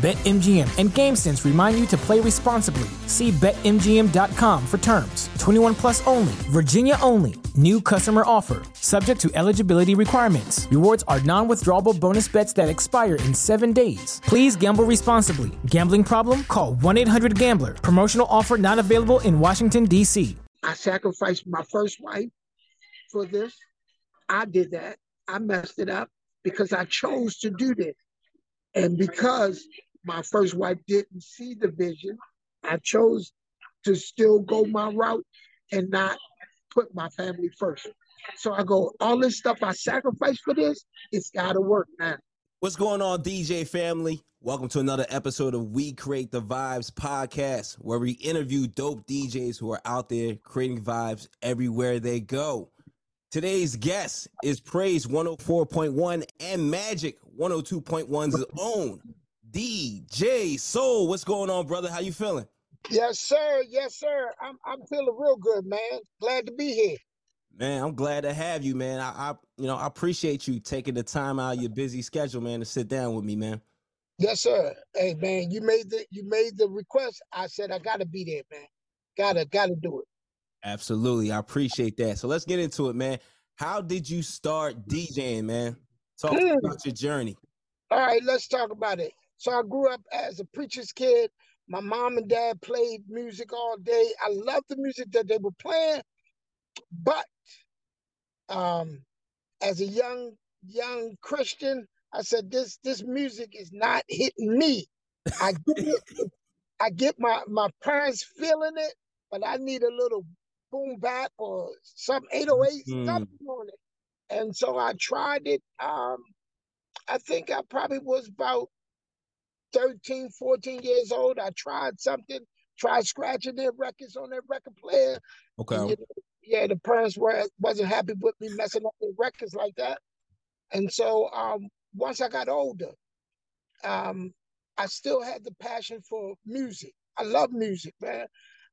BetMGM and GameSense remind you to play responsibly. See BetMGM.com for terms. 21 plus only, Virginia only. New customer offer, subject to eligibility requirements. Rewards are non withdrawable bonus bets that expire in seven days. Please gamble responsibly. Gambling problem? Call 1 800 Gambler. Promotional offer not available in Washington, D.C. I sacrificed my first wife for this. I did that. I messed it up because I chose to do this. And because my first wife didn't see the vision, I chose to still go my route and not put my family first. So I go, all this stuff I sacrificed for this, it's got to work now. What's going on, DJ family? Welcome to another episode of We Create the Vibes podcast, where we interview dope DJs who are out there creating vibes everywhere they go. Today's guest is Praise 104.1 and Magic 102.1's own DJ Soul. What's going on, brother? How you feeling? Yes, sir. Yes, sir. I'm I'm feeling real good, man. Glad to be here. Man, I'm glad to have you, man. I, I you know, I appreciate you taking the time out of your busy schedule, man, to sit down with me, man. Yes, sir. Hey, man, you made the you made the request. I said I gotta be there, man. Gotta gotta do it. Absolutely, I appreciate that. So let's get into it, man. How did you start DJing, man? Talk about your journey. All right, let's talk about it. So I grew up as a preacher's kid. My mom and dad played music all day. I loved the music that they were playing, but um, as a young young Christian, I said this this music is not hitting me. I get it. I get my my parents feeling it, but I need a little boom bap or some 808 Mm. something on it. And so I tried it. Um, I think I probably was about 13, 14 years old. I tried something, tried scratching their records on their record player. Okay. And, you know, yeah, the parents were wasn't happy with me messing up their records like that. And so um, once I got older, um, I still had the passion for music. I love music, man.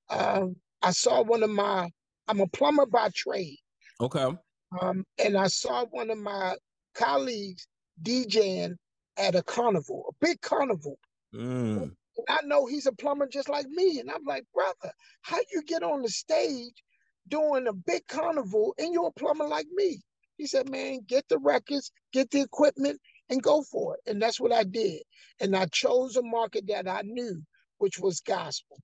Um, I saw one of my, I'm a plumber by trade. Okay. Um, and I saw one of my colleagues DJing at a carnival, a big carnival. Mm. And I know he's a plumber just like me. And I'm like, brother, how you get on the stage doing a big carnival and you're a plumber like me? He said, man, get the records, get the equipment, and go for it. And that's what I did. And I chose a market that I knew, which was gospel.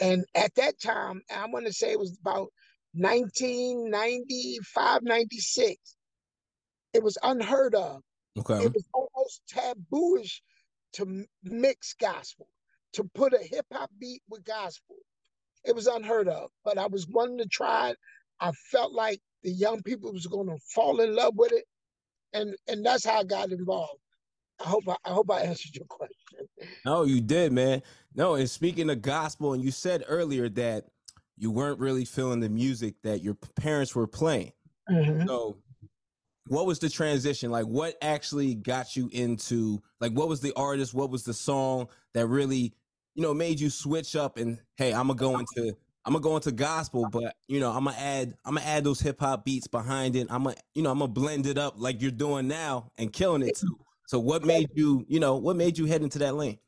And at that time, I'm going to say it was about 1995, 96. It was unheard of. Okay. It was almost tabooish to mix gospel, to put a hip hop beat with gospel. It was unheard of, but I was wanting to try it. I felt like the young people was going to fall in love with it, and and that's how I got involved. I hope I, I hope I answered your question. No, you did, man. No, and speaking of gospel, and you said earlier that you weren't really feeling the music that your parents were playing. Mhm. So, what was the transition? Like, what actually got you into, like, what was the artist? What was the song that really, you know, made you switch up and, hey, I'm gonna go into, I'm gonna go into gospel, but you know, I'm gonna add, I'm gonna add those hip hop beats behind it. I'm gonna, you know, I'm gonna blend it up like you're doing now and killing it too. So, what made you, you know, what made you head into that lane?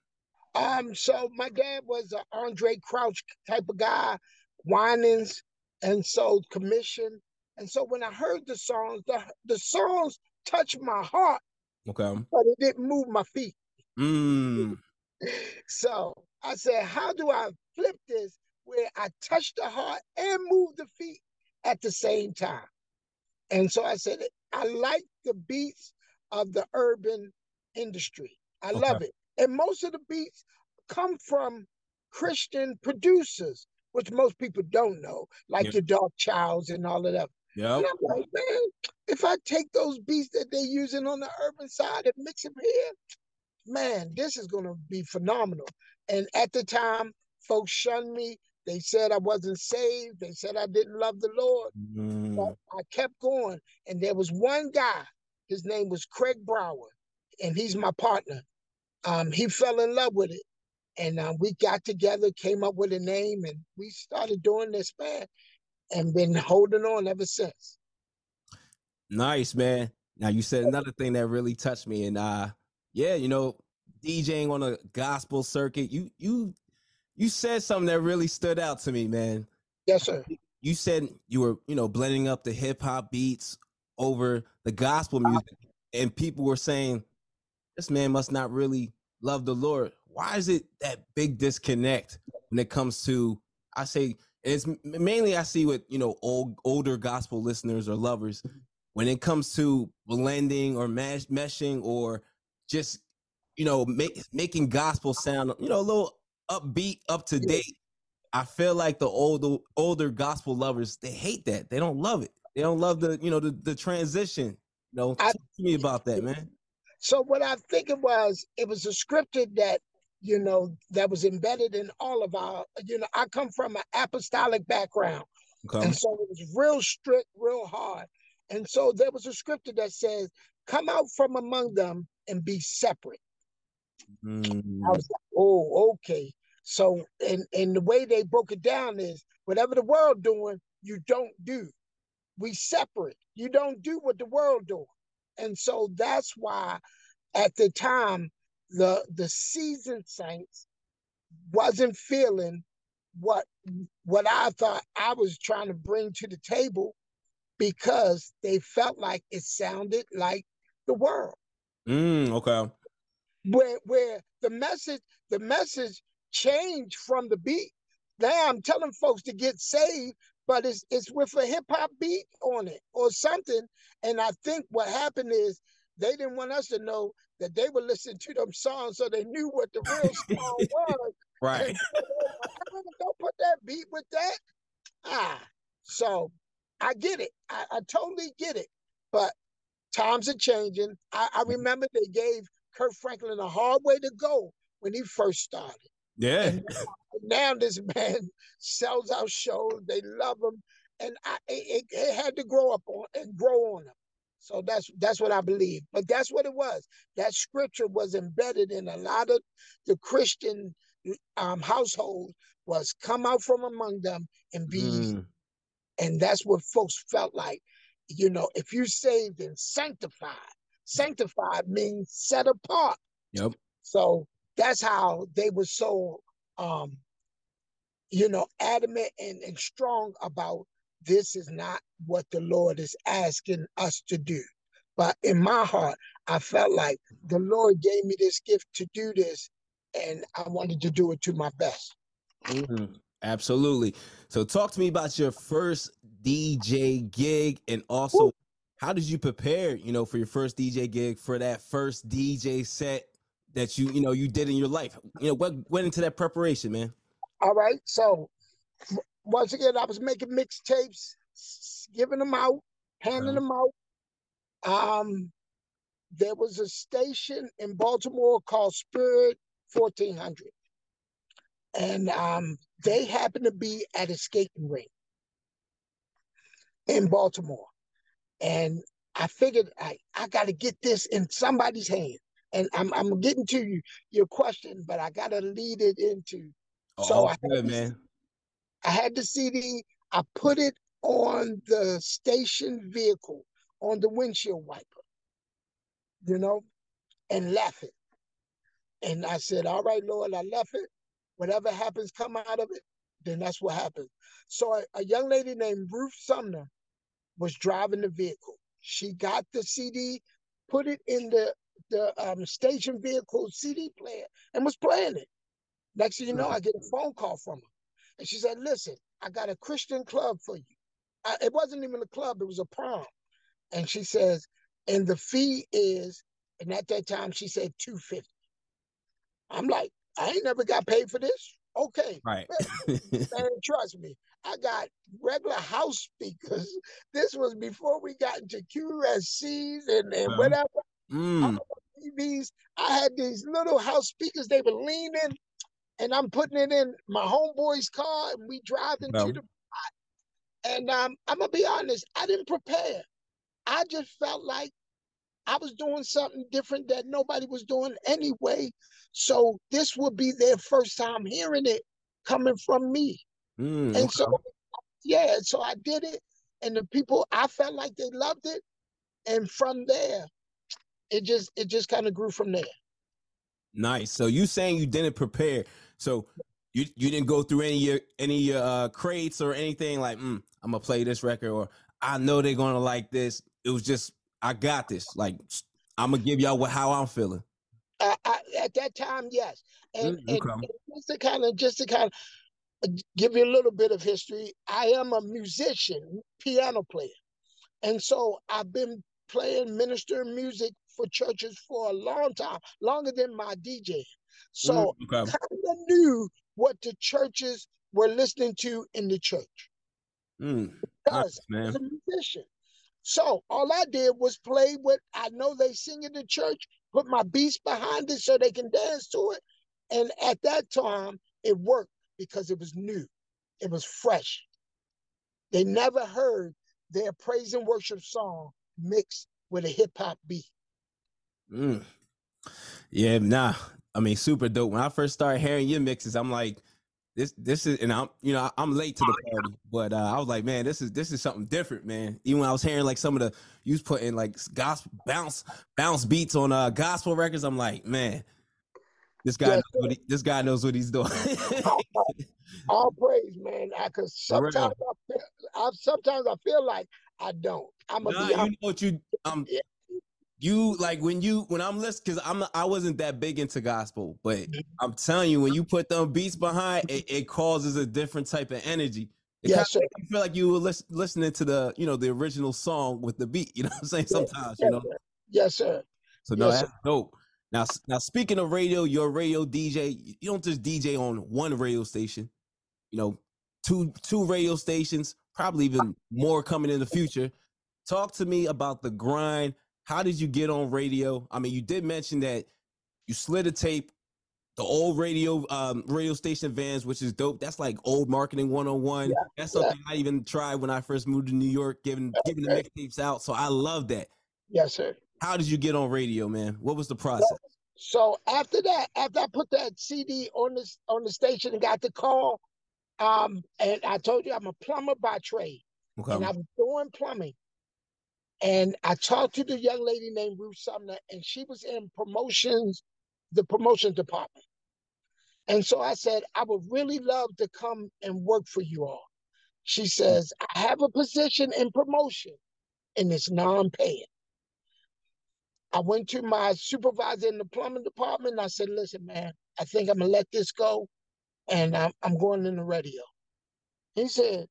Um, so my dad was an Andraé Crouch type of guy, Winans, and so Commissioned. And so when I heard the songs, the the songs touched my heart, Okay. but it didn't move my feet. Mm. So I said, how do I flip this where I touch the heart and move the feet at the same time? And so I said, I like the beats of the urban industry. I love it. And most of the beats come from Christian producers, which most people don't know, like Yep. your Darkchilds and all of that. Yep. And I'm like, man, if I take those beats that they're using on the urban side and mix them here, man, this is gonna be phenomenal. And at the time, folks shunned me. They said I wasn't saved. They said I didn't love the Lord. Mm. But I kept going. And there was one guy, his name was Craig Brower, and he's my partner. Um, he fell in love with it. And uh, we got together, came up with a name, and we started doing this, man, and been holding on ever since. Nice, man. Now you said another thing that really touched me, and uh, yeah, you know, DJing on a gospel circuit. You you you said something that really stood out to me, man. Yes, sir. You said you were, you know, blending up the hip hop beats over the gospel music, and people were saying, "This man must not really love the Lord." Why is it that big disconnect when it comes to? I say it's mainly I see with you know old older gospel listeners or lovers when it comes to blending or mesh, meshing or just you know make, making gospel sound you know a little upbeat up to date i feel like the older older gospel lovers they hate that. They don't love it. They don't love the you know the, the transition. You know I- talk to me about that man. So what I think it was, it was a scripted that, you know, that was embedded in all of our, you know, I come from an apostolic background. okay And so it was real strict, real hard. And so there was a scripture that says, come out from among them and be separate. I Mm, was like, oh, okay. So and and the way they broke it down is whatever the world doing, you don't do. We separate. You don't do what the world doing. And so that's why at the time the the seasoned saints wasn't feeling what what I thought I was trying to bring to the table because they felt like it sounded like the world mm, okay where where the message the message changed from the beat. Now I'm telling folks to get saved, but it's it's with a hip hop beat on it or something. And I think what happened is they didn't want us to know that they were listening to them songs, so they knew what the real song was. right And don't put that beat with that. Ah, so I get it. I, I totally get it. But times are changing. I, I remember they gave Kirk Franklin a hard way to go when he first started. yeah And now this man sells out shows. They love him, and I it, it- it had to grow up on and grow on him. So that's that's what I believe. But that's what it was. That scripture was embedded in a lot of the Christian um, households. Was come out from among them and be. Mm, and that's what folks felt like. You know, if you saved and sanctified, sanctified means set apart. yep So that's how they were so, um, you know, adamant and, and strong about this is not what the Lord is asking us to do. But in my heart, I felt like the Lord gave me this gift to do this, and I wanted to do it to my best. Mhm. Absolutely. So talk to me about your first DJ gig and also Woo. how did you prepare, you know, for your first DJ gig for that first DJ set that you, you know, you did in your life? You know, what went into that preparation, man? All right. So once again, I was making mixtapes, giving them out, handing them out. Um, there was a station in Baltimore called Spirit 1400. And um, they happened to be at a skating rink in Baltimore. And I figured I, I got to get this in somebody's hand. And I'm, I'm getting to you, your question, but I got to lead it into So oh, I had good, man. I had the CD. I put it on the station vehicle on the windshield wiper, you know, and left it. And I said, All right, Lord, I left it. Whatever happens, come out of it. Then that's what happened. So a, a young lady named Ruth Sumner was driving the vehicle. She got the CD, put it in the the um, station vehicle CD player, and was playing it. Next thing you know, I get a phone call from her. And she said, Listen, I got a Christian club for you. I, it wasn't even a club, it was a prom. And she says, and the fee is, and at that time she said 250. I'm like, I ain't never got paid for this. Okay. Right. man, trust me. I got regular house speakers. This was before we got into QSCs and, and Uh-huh. whatever. Mm, TVs. I had these little house speakers. They were leaning, and I'm putting it in my homeboy's car, and we driving Well. to the. And um, I'm gonna be honest. I didn't prepare. I just felt like I was doing something different that nobody was doing anyway. So this would be their first time hearing it coming from me. mm, And okay. so, yeah, so I did it, and the people I felt like they loved it, and from there, it just it just kind of grew from there. Nice. So you saying you didn't prepare. So you you didn't go through any any uh, crates or anything like mm, I'm gonna play this record or I know they're gonna like this. It was just I got this. Like I'm gonna give y'all what how I'm feeling. I, I, at that time, yes, and, Mm, and, okay. and just to kind of just to kind of give you a little bit of history, I am a musician, piano player, and so I've been playing minister music for churches for a long time, longer than my DJ. So Mm, okay. kind of knew what the churches were listening to in the church Mm, because nice, I was a musician. So all I did was play what I know they sing in the church, put my beats behind it so they can dance to it. And at that time, it worked because it was new, it was fresh. They never heard their praise and worship song mixed with a hip hop beat. Mm. Yeah, nah. I mean, super dope. When I first started hearing your mixes, I'm like, this, this is, and I'm, you know, I'm late to the party, but uh, I was like, man, this is, this is something different, man. Even when I was hearing like some of the, you was putting like gospel bounce, bounce beats on uh gospel records. I'm like, man, this guy, knows what he, this guy knows what he's doing. All praise, man. For real. sometimes I feel, I, sometimes I feel like I don't. I'm gonna Nah, be you know what you um Yeah. You like when you when I'm listening because I'm I wasn't that big into gospel, but Mm-hmm. I'm telling you when you put them beats behind it, it causes a different type of energy. It Yes, sir. you feel like you were lis- listening to the you know the original song with the beat. You know what I'm saying? Yeah, Sometimes you know. Yes, sir. So no, yes, that's dope. Now now speaking of radio, you're a radio DJ. You don't just DJ on one radio station. You know, two two radio stations, probably even more coming in the future. Talk to me about the grind. How did you get on radio? I mean, you did mention that you slid a tape, the old radio um radio station vans, which is dope. That's like old marketing 101. Yeah, That's yeah. something I even tried when I first moved to New York, giving giving the Okay. mixtapes out. So I love that. Yes, sir. How did you get on radio, man? What was the process? So after that, after I put that CD on this on the station and got the call, um, and I told you I'm a plumber by trade, Okay. and I was doing plumbing. And I talked to the young lady named Ruth Sumner, and she was in promotions, the promotion department. And so I said, I would really love to come and work for you all. She says, I have a position in promotion, and it's non-paying. I went to my supervisor in the plumbing department. And I said, listen, man, I think I'm gonna let this go and I'm, I'm going in the radio. He said,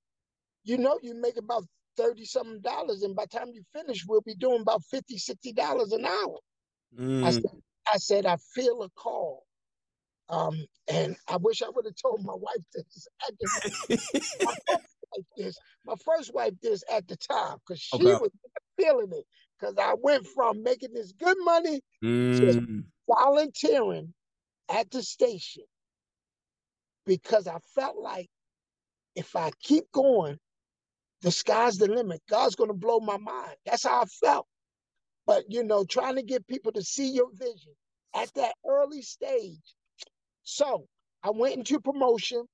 you know, you make about 30 something dollars, and by the time you finish, we'll be doing about 50, 60 dollars an hour. I Mm, said, I said, I feel a call. Um, and I wish I would have told my wife this at the my first wife this. My first wife this at the time because she Okay. was feeling it. Because I went from making this good money mm, volunteering at the station because I felt like if I keep going, the sky's the limit. God's going to blow my mind. That's how I felt. But, you know, trying to get people to see your vision at that early stage. So I went into promotion.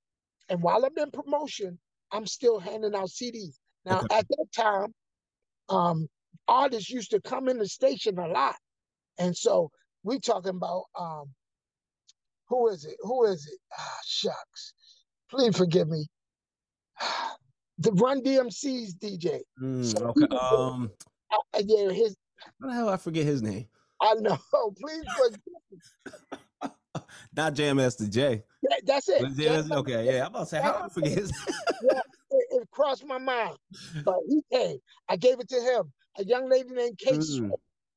And while I'm in promotion, I'm still handing out CDs. Now, Okay. at that time, um, artists used to come in the station a lot. And so we talking about um who is it? Who is it? Ah, shucks. Please forgive me. The Run DMC's DJ. mm, So okay. Um, Uh, yeah, his how the hell I forget his name? I know. Please forgive Not Jam Master Jay. that, that's it. Jam okay, yeah. I'm about to say how I forget his. it, it crossed my mind. But he came. I gave it to him. A young lady named Kate Mm. Swift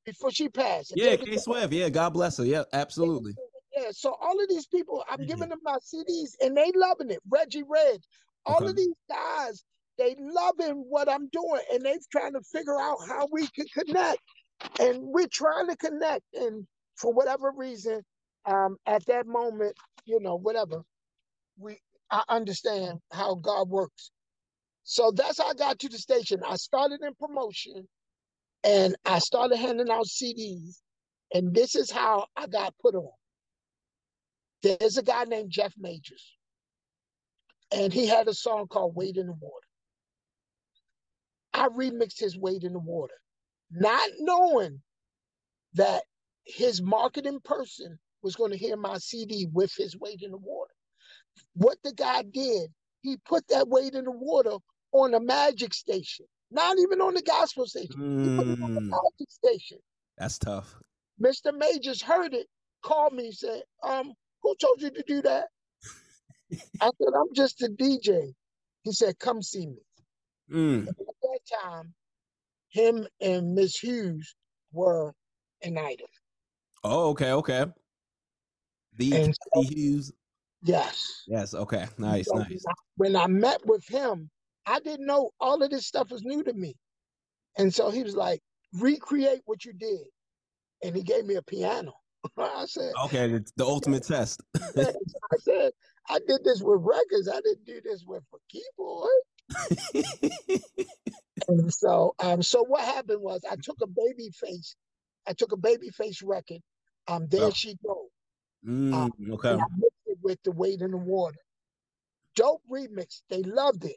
before she passed. I yeah, Kate it K to Swift. Yeah, God bless her. Yeah, absolutely. Yeah, so all of these people, I'm giving them my CDs and they loving it. Reggie Red, all Okay. of these guys, they loving what I'm doing and they trying to figure out how we can connect. And we're trying to connect. And for whatever reason, um, at that moment, you know, whatever, we I understand how God works. So that's how I got to the station. I started in promotion and I started handing out CDs. And this is how I got put on. There's a guy named Jeff Majors, and he had a song called Wade in the Water. I remixed his Wade in the Water, not knowing that his marketing person was going to hear my CD with his Wade in the Water. What the guy did, he put that Wade in the Water on a magic station, not even on the gospel station. He put it on the Mm, magic station. that's tough. Mr. Majors heard it, called me, said, um, who told you to do that? I said, I'm just a DJ. He said, come see me. Mm, At that time, him and Miss Hughes were an item. Oh, okay, okay. The And Cathy Hughes. Yes. Yes, okay. Nice, So nice. When I met with him, I didn't know all of this stuff was new to me. And so he was like, recreate what you did. And he gave me a piano. I said, Okay, the, the ultimate test. I said, I did this with records. I didn't do this with a keyboard. And so, um, so what happened was I took a Babyface, I took a Babyface record. Um, there Oh. she go. Mm, okay. And I mixed it with the Wade in the Water. Dope remix. They loved it.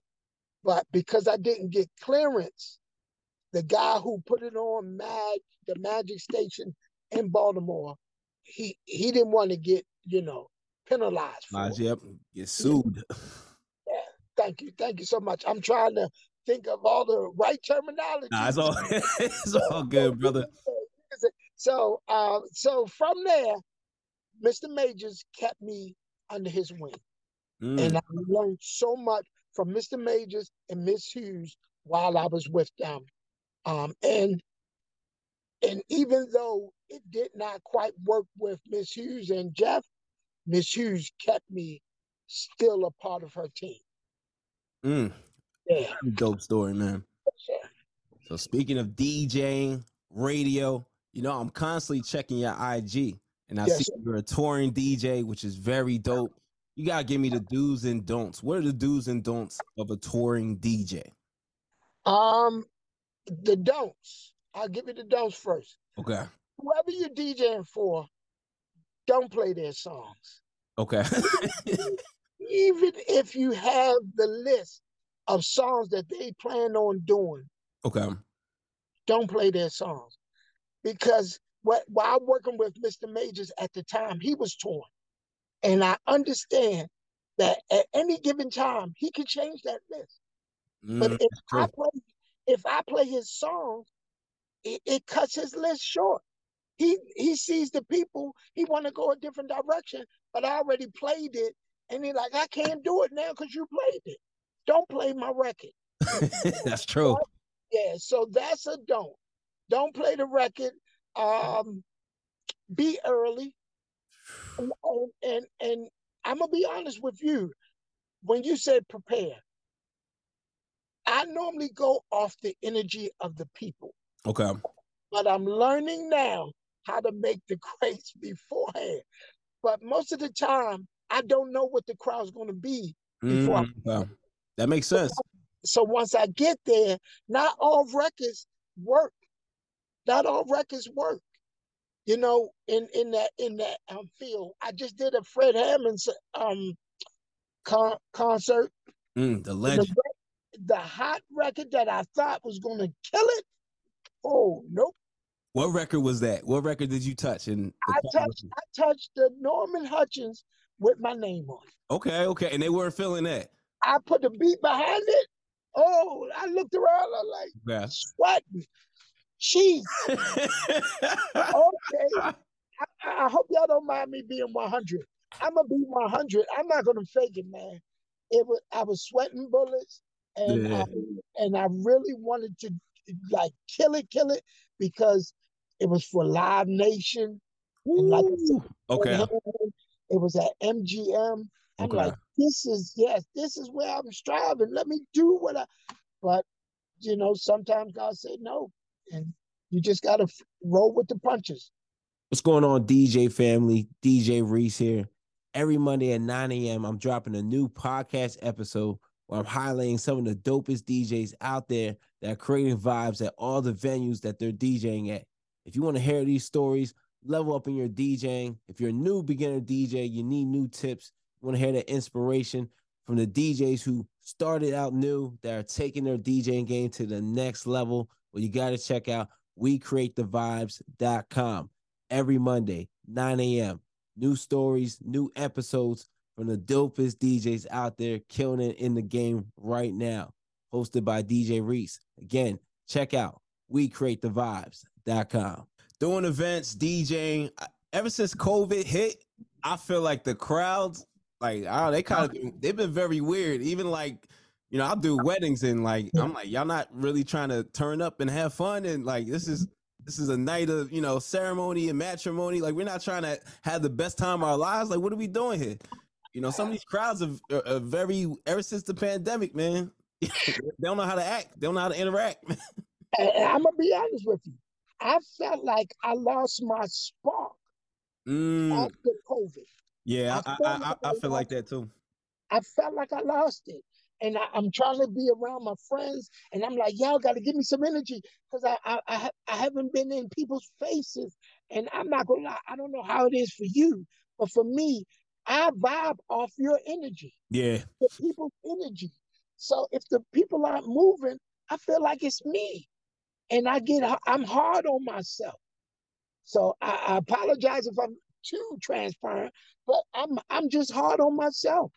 But because I didn't get clearance, the guy who put it on Mag, the Magic Station in Baltimore, he he didn't want to get, you know, penalized for it. yep. Get sued. Thank you. Thank you so much. I'm trying to think of all the right terminology. Nah, it's all it's all good, brother. So, uh, so from there, Mr. Majors kept me under his wing, Mm, and I learned so much from Mr. Majors and Miss Hughes while I was with them. Um, and and even though it did not quite work with Miss Hughes and Jeff, Miss Hughes kept me still a part of her team. Mm, Yeah. dope story, man. sure. So speaking of DJing, radio, you know, I'm constantly checking your IG and I Yes, see you're a touring DJ, which is very dope. You gotta give me the do's and don'ts. What are the do's and don'ts of a touring DJ? Um, the don'ts. I'll give you the don'ts first. Okay. Whoever you're DJing for, don't play their songs. Okay. Even if you have the list of songs that they plan on doing, okay. don't play their songs. Because what while working with Mr. Majors at the time, he was torn. And I understand that at any given time he could change that list. But Mm, if true. I play if I play his songs, it, it cuts his list short. He he sees the people, he want to go a different direction, but I already played it, and he like, I can't do it now because you played it. Don't play my record. That's true. Yeah, so that's a don't. Don't play the record. Um, be early, and and and, I'm gonna be honest with you. When you said prepare, I normally go off the energy of the people. Okay. but I'm learning now how to make the crates beforehand. But most of the time, I don't know what the crowd's going to be. Before Mm, okay. That makes sense. So once I get there, not all records work. Not all records work. You know, in in that in that um, field, I just did a Fred Hammond's um con- concert. Mm, the The, legend. re- the hot record that I thought was going to kill it. Oh nope. What record was that? What record did you touch? And I touched I touched the Norman Hutchins with my name on it. Okay, okay, and they weren't feeling that. I put the beat behind it. Oh, I looked around, I'm like Yeah. sweating. Jeez, okay. I, I hope y'all don't mind me being 100. I'm gonna be 100. I'm not gonna fake it, man. It was I was sweating bullets, and Yeah. um, and I really wanted to like kill it, kill it because it was for Live Nation. Like I okay. It was at MGM. I'm Okay. like, this is yes, this is where I'm striving. Let me do what I. But you know, sometimes God said no, and you just gotta f- roll with the punches. What's going on, DJ family? DJ Reese here. Every Monday at 9 a.m., I'm dropping a new podcast episode where I'm highlighting some of the dopest DJs out there that are creating vibes at all the venues that they're DJing at. If you want to hear these stories, level up in your DJing. If you're a new beginner DJ, you need new tips. You want to hear that inspiration from the DJs who started out new that are taking their DJing game to the next level. Well, you got to check out WeCreateTheVibes.com every Monday, 9 a.m. New stories, new episodes from the dopest DJs out there killing it in the game right now. Hosted by DJ Reese. Again, check out WeCreateTheVibes.com. doing events, DJing. Ever since COVID hit, I feel like the crowds, like, oh, they kind of they've been very weird. Even like, you know, I'll do weddings and like, I'm like, y'all not really trying to turn up and have fun and like, this is this is a night of you know ceremony and matrimony. Like, we're not trying to have the best time of our lives. Like, what are we doing here? You know, some of these crowds are, are, are very ever since the pandemic, man. they don't know how to act. They don't know how to interact. And, and I'm gonna be honest with you. I felt like I lost my spark Mm, after COVID. yeah, I I, feel I, I, like I I feel like that too. I felt like I lost it. And I, I'm trying to be around my friends, and I'm like, y'all got to give me some energy because I, I, I, I haven't been in people's faces. And I'm not gonna lie, I don't know how it is for you, but for me, I vibe off your energy, Yeah. the people's energy. So if the people aren't moving, I feel like it's me, and I get I'm hard on myself. So I, I apologize if I'm too transparent, but I'm I'm just hard on myself.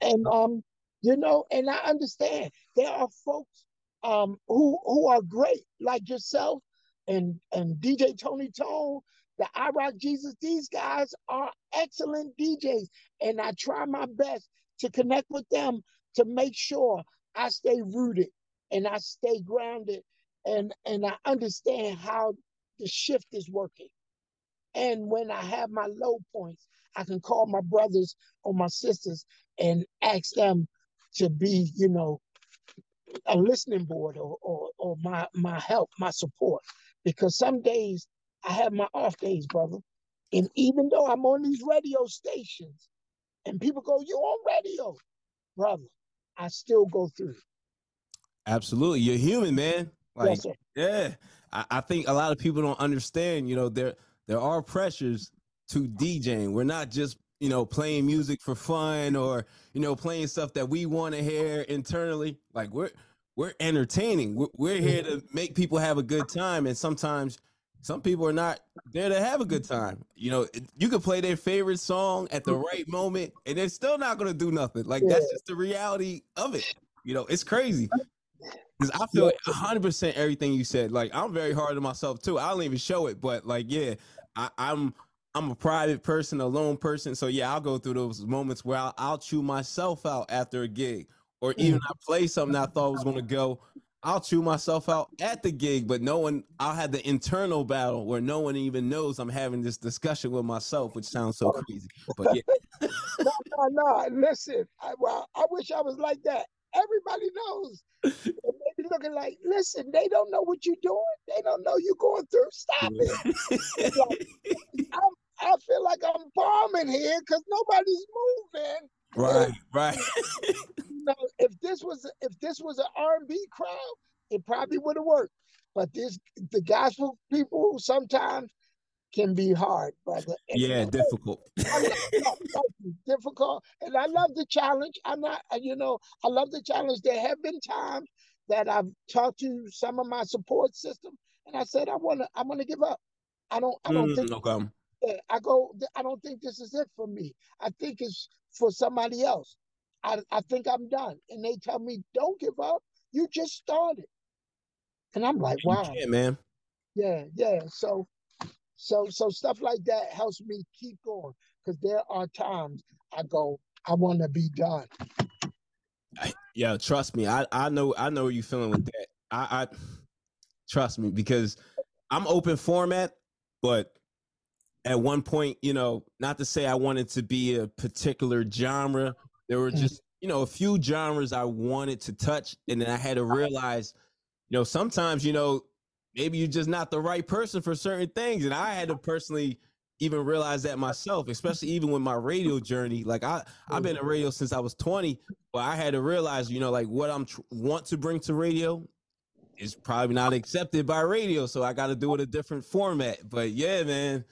And um, you know, and I understand there are folks um who who are great, like yourself and and DJ Tony Tone, the I Rock Jesus. These guys are excellent DJs, and I try my best to connect with them to make sure I stay rooted and I stay grounded and and I understand how the shift is working. And when I have my low points, I can call my brothers or my sisters and ask them to be, you know, a listening board or or, or my my help, my support. Because some days I have my off days, brother. And even though I'm on these radio stations and people go, You on radio, brother, I still go through. Absolutely. You're human, man. Like, yes, yeah. I, I think a lot of people don't understand, you know, there there are pressures to DJing. We're not just, you know, playing music for fun or, you know, playing stuff that we want to hear internally. Like we're we're entertaining. We're, we're mm-hmm. here to make people have a good time. And sometimes some people are not there to have a good time. You know, you could play their favorite song at the right moment and they're still not going to do nothing. Like that's just the reality of it. You know, it's crazy. Because I feel hundred percent everything you said. Like I'm very hard on myself too. I don't even show it, but like yeah, I, I'm I'm a private person, a lone person. So yeah, I'll go through those moments where I'll, I'll chew myself out after a gig, or even mm. I play something I thought was gonna go. I'll chew myself out at the gig, but no one. I'll have the internal battle where no one even knows I'm having this discussion with myself, which sounds so crazy. But yeah, no, no, no. Listen, I, well, I wish I was like that. Everybody knows. They be looking like, listen, they don't know what you're doing. They don't know you're going through. Stop it. I'm, I feel like I'm bombing here because nobody's moving. right, right. You know, if this was if this was an R&B crowd, it probably would have worked. But this the gospel people sometimes can be hard, brother. And yeah, difficult. I love that. It's difficult, and I love the challenge. I'm not, uh, you know, I love the challenge. There have been times that I've talked to some of my support system, and I said, I want to, I want to give up. I don't, I don't Mm, think. okay. I go, I don't think this is it for me. I think it's for somebody else. I, I think I'm done, and they tell me, don't give up. You just started, and I'm like, wow, can't, man. yeah, yeah. So, so, so stuff like that helps me keep going because there are times I go, I want to be done. Yeah, trust me. I I know I know you feeling with that. I, I trust me because I'm open format, but at one point, you know, not to say I wanted to be a particular genre, there were Mm. just, you know, a few genres I wanted to touch. And then I had to realize, you know, sometimes, you know, maybe you're just not the right person for certain things. And I had to personally even realize that myself, especially even with my radio journey. Like I, I've been in radio since I was 20, but I had to realize, you know, like what I'm tr- want to bring to radio is probably not accepted by radio. So I got to do it a different format. But yeah, man.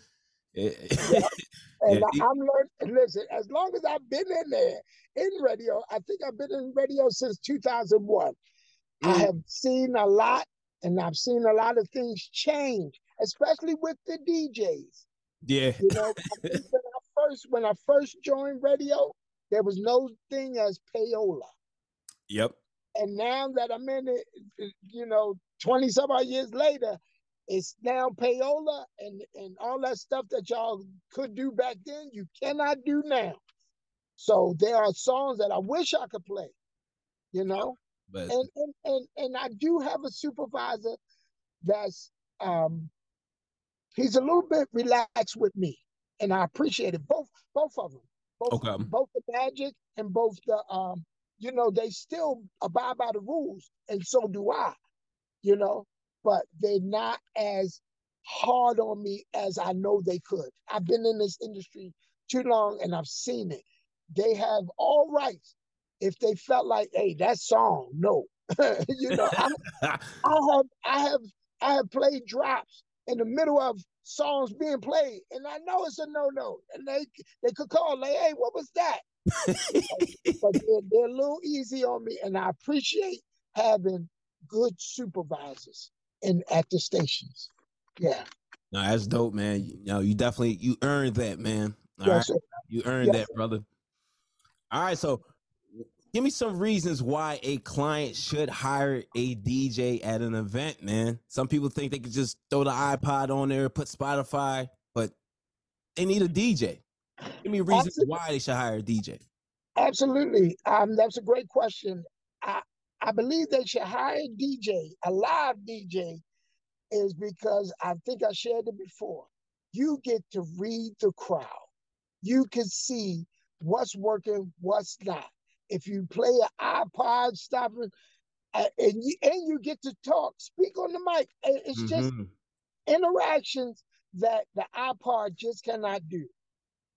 it- And Yeah, I, he- I'm learning. Listen, as long as I've been in there in radio, I think I've been in radio since 2001. I Mm. have seen a lot, and I've seen a lot of things change, especially with the DJs. yeah. You know, when I first when I first joined radio, there was no thing as payola. Yep. And now that I'm in it, it- you know, 20 some odd years later, it's now payola and, and all that stuff that y'all could do back then, you cannot do now. So there are songs that I wish I could play, you know, But and and and, and I do have a supervisor that's um he's a little bit relaxed with me, and I appreciate it. Both both of them, both Okay. both the magic and both the um, you know, they still abide by the rules, and so do I, you know, but they're not as hard on me as I know they could. I've been in this industry too long, and I've seen it. They have all rights if they felt like, hey, that song, no, you know, I'm, I have I have I have played drops in the middle of songs being played, and I know it's a no no, and they they could call like, hey, what was that? But they're, they're a little easy on me, and I appreciate having good supervisors in at the stations. Yeah, no, that's dope, man. You know, you definitely you earned that, man. All right, yes, sir. you earned Yes, that, brother. All right, so give me some reasons why a client should hire a DJ at an event, man. Some people think they could just throw the iPod on there, put Spotify, but they need a DJ. Give me reasons Absolutely. why they should hire a DJ. Absolutely. Um, that's a great question. I I believe they should hire a DJ, a live DJ, is because I think I shared it before. You get to read the crowd. You can see what's working, what's not. If you play an iPod, stop it, uh, and you and you get to talk, speak on the mic. Uh, It's just Mhm. interactions that the iPod just cannot do.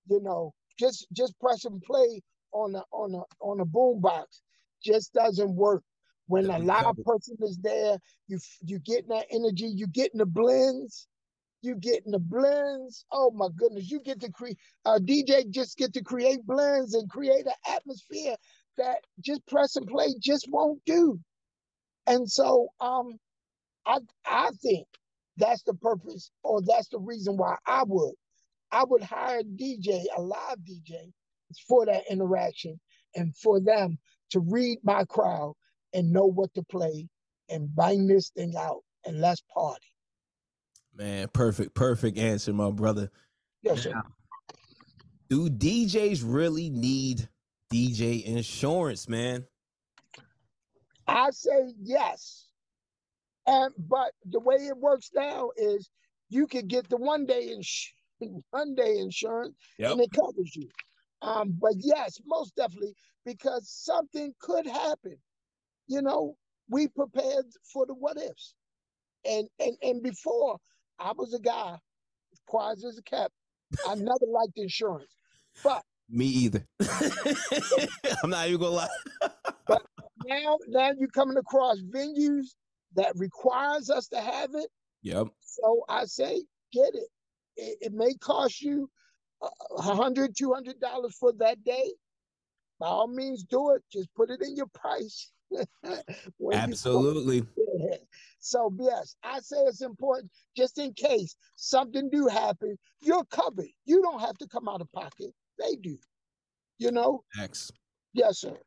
You know, just just press and play on a on a on a boombox just doesn't work. When a live person is there, you you getting that energy, you getting the blends, you getting the blends. Oh my goodness, you get to create a DJ just get to create blends and create an atmosphere that just press and play just won't do. And so um I I think that's the purpose or that's the reason why I would. I would hire a DJ, a live DJ, for that interaction and for them to read my crowd and know what to play and bang this thing out and let's party. Man, perfect, perfect answer, my brother. Yes, sir. Now, do DJs really need DJ insurance, man? I say yes. And but the way it works now is you could get the one day ins- one day insurance Yep. and it covers you. Um, but yes, most definitely, because something could happen. You know, we prepared for the what ifs. And and and before I was a guy, quiet as a cat. I never liked insurance. But Me either. I'm not even gonna lie. but now now you're coming across venues that requires us to have it. Yep. So I say, get it. It, it may cost you a a hundred, two hundred dollars for that day. By all means, do it. Just put it in your price. When you- Absolutely. So yes, I say it's important just in case something do happen, you're covered. You don't have to come out of pocket. They do. You know? X. Yes, sir.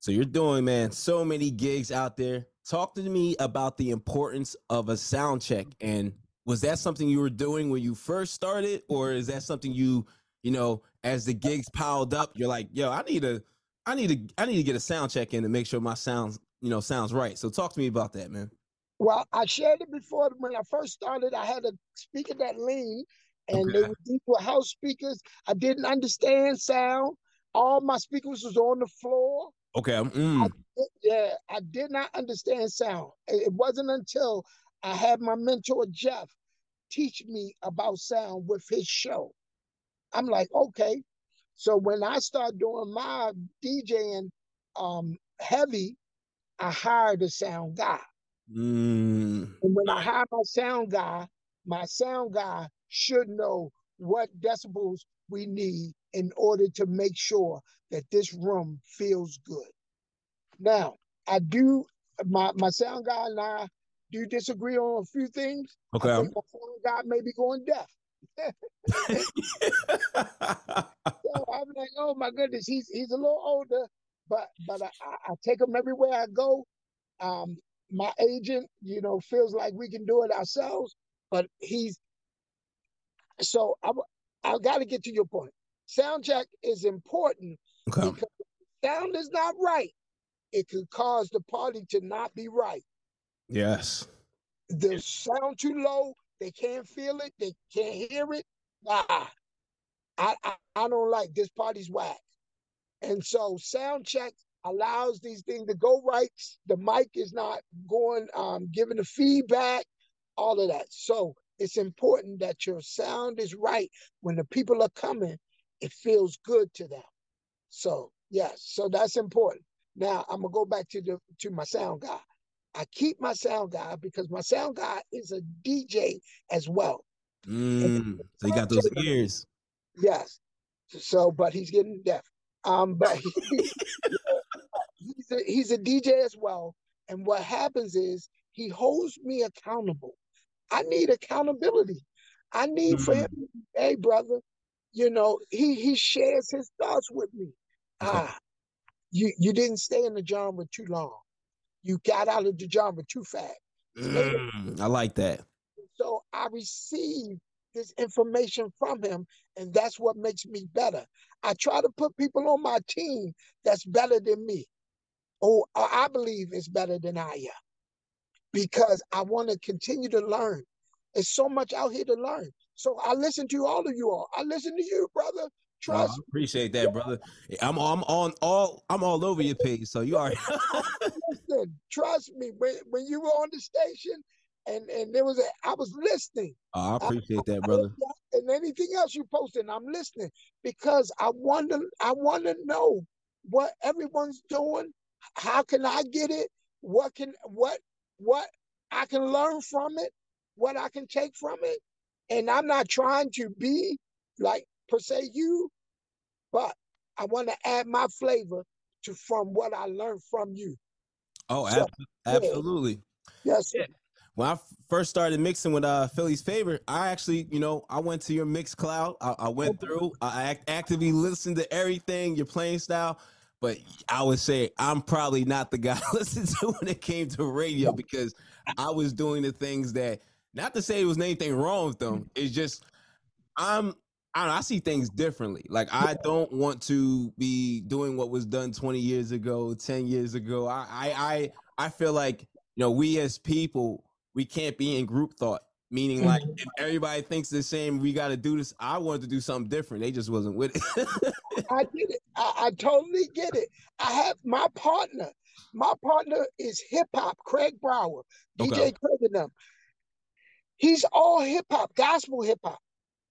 So you're doing, man, so many gigs out there. Talk to me about the importance of a sound check. And was that something you were doing when you first started, or is that something you, you know, as the gigs piled up, you're like, yo, I need a, I need to, I need to get a sound check in to make sure my sounds, you know, sounds right. So talk to me about that, man. Well, I shared it before when I first started. I had a speaker that leaned, and Okay. they were these were house speakers. I didn't understand sound. All my speakers was on the floor. Okay. Mm. Yeah, I did not understand sound. It wasn't until I had my mentor Jeff teach me about sound with his show. I'm like, okay. So when I start doing my DJing um heavy, I hired a sound guy. Mm. And when I hire my sound guy, my sound guy should know what decibels we need in order to make sure that this room feels good. Now, I do my my sound guy and I do disagree on a few things. I Okay. think my sound guy may be going deaf. So I'm like, oh my goodness, he's he's a little older, but but I, I, I take him everywhere I go. Um, my agent, you know, feels like we can do it ourselves, but he's so I I got to get to your point. Sound check is important okay. because if sound is not right. It could cause the party to not be right. Yes. The sound too low, they can't feel it, they can't hear it. Ah, I, I, I don't like this party's whack. And so sound check allows these things to go right. The mic is not going, um, giving the feedback, all of that. So it's important that your sound is right when the people are coming. It feels good to them. So yes, so that's important. Now I'm gonna go back to the to my sound guy. I keep my sound guy because my sound guy is a DJ as well. Mm. So you got those ears. Yes. So, but he's getting deaf. Um, but he, he's a, he's a DJ as well. And what happens is he holds me accountable. I need accountability. I need for him, hey brother, you know, he he shares his thoughts with me. Okay. Ah, you you didn't stay in the genre too long. You got out of the genre too fast. Mm. I like that. So I receive this information from him, and that's what makes me better. I try to put people on my team that's better than me, or or I believe is better than I am, because I want to continue to learn. There's so much out here to learn. So I listen to all of you all. I listen to you, brother. Oh, I Trust appreciate that, brother. I'm I'm on all I'm all over your page, so you are. listen, trust me. When when you were on the station, and and there was a, I was listening. oh, I appreciate that, brother. and anything else you posting, I'm listening because I want to I want to know what everyone's doing. How can I get it? What can what what I can learn from it? What I can take from it? And I'm not trying to be like per se you, but I want to add my flavor to from what I learned from you. Oh, So, ab- absolutely. Yes, sir. Yeah. When I f- first started mixing with uh Philly's favorite, I actually, you know, I went to your Mixcloud. I, I went through. I act- actively listened to everything, your playing style. But I would say I'm probably not the guy to listen to when it came to radio because I was doing the things that. Not to say it was anything wrong with them. Mm-hmm. It's just I'm. I don't know, I see things differently. Like I don't want to be doing what was done 20 years ago, 10 years ago. I I I, I feel like you know we as people we can't be in group thought meaning like if everybody thinks the same we got to do this i wanted to do something different they just wasn't with it I get it. I, I totally get it. I have my partner. My partner is hip hop, Craig Brower, DJ Okay. Craig and them. He's all hip hop, gospel hip hop.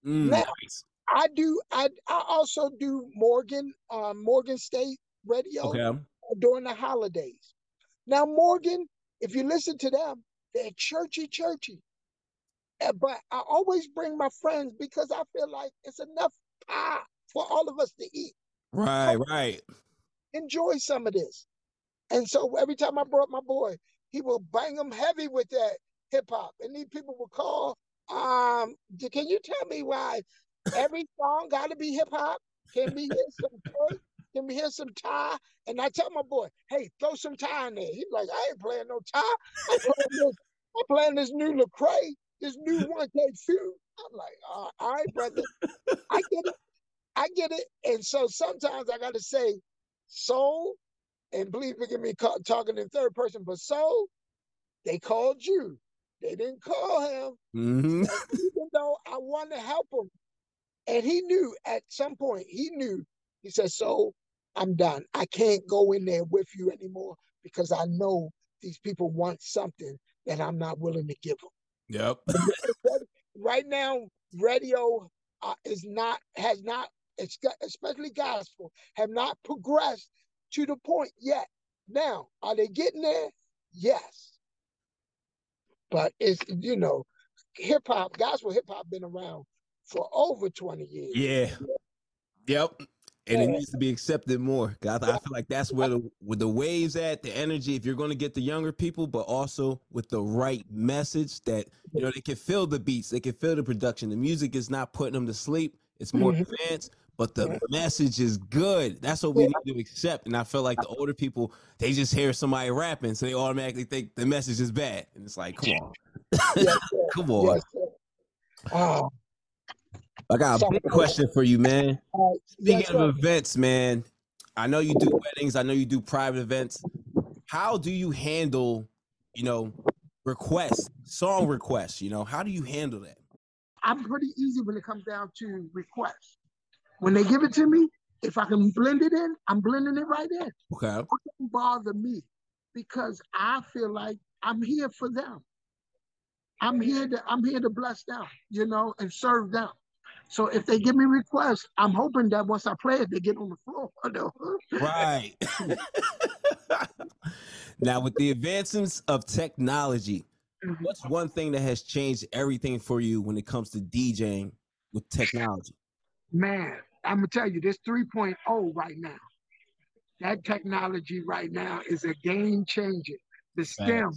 Mm, Now- nice. I do. I I also do Morgan, um, Morgan State Radio okay during the holidays. Now Morgan, if you listen to them, they're churchy, churchy. Uh, But I always bring my friends because I feel like it's enough pie for all of us to eat. right right enjoy some of this. And so every time I brought my boy, he will bang them heavy with that hip hop. And these people will call, um, can you tell me why every song gotta be hip hop? Can we hear some Drake? Can we hear some Tye? And I tell my boy, hey, throw some Tye in there. He's like, I ain't playing no Tye. I'm playing this, I'm playing this new Lecrae, this new 1K few. I'm like, all right, brother. I get it. I get it. And so sometimes I gotta say, soul, and believe me, me talking in third person, but soul, they called you. They didn't call him. Mm-hmm. Even though I want to help him. And he knew at some point, he knew, he said, So I'm done. I can't go in there with you anymore because I know these people want something that I'm not willing to give them. Yep. right now, radio uh, is not, has not, especially gospel, have not progressed to the point yet. Now, are they getting there? Yes. But it's, you know, hip hop, gospel hip hop been around for over 20 years. Yeah. Yep. And it needs to be accepted more. I, I feel like that's where the with the waves at, the energy, if you're gonna get the younger people, but also with the right message that you know they can feel the beats, they can feel the production. The music is not putting them to sleep, it's more mm-hmm. advanced, but the message is good. That's what we need to accept. And I feel like the older people, they just hear somebody rapping, so they automatically think the message is bad. And it's like, come on. Yes, come on. Yes, oh. I got a big question for you, man. Uh, Speaking of events, man, I know you do weddings. I know you do private events. How do you handle, you know, requests, song requests? You know, how do you handle that? I'm pretty easy when it comes down to requests. When they give it to me, if I can blend it in, I'm blending it right in. Okay. It doesn't bother me because I feel like I'm here for them. I'm here to I'm here to bless them, you know, and serve them. So if they give me requests, I'm hoping that once I play it, they get on the floor. right. now, with the advancements of technology, mm-hmm. what's one thing that has changed everything for you when it comes to DJing with technology? Man, I'm gonna tell you, this 3.0 right now. That technology right now is a game changer. The stem,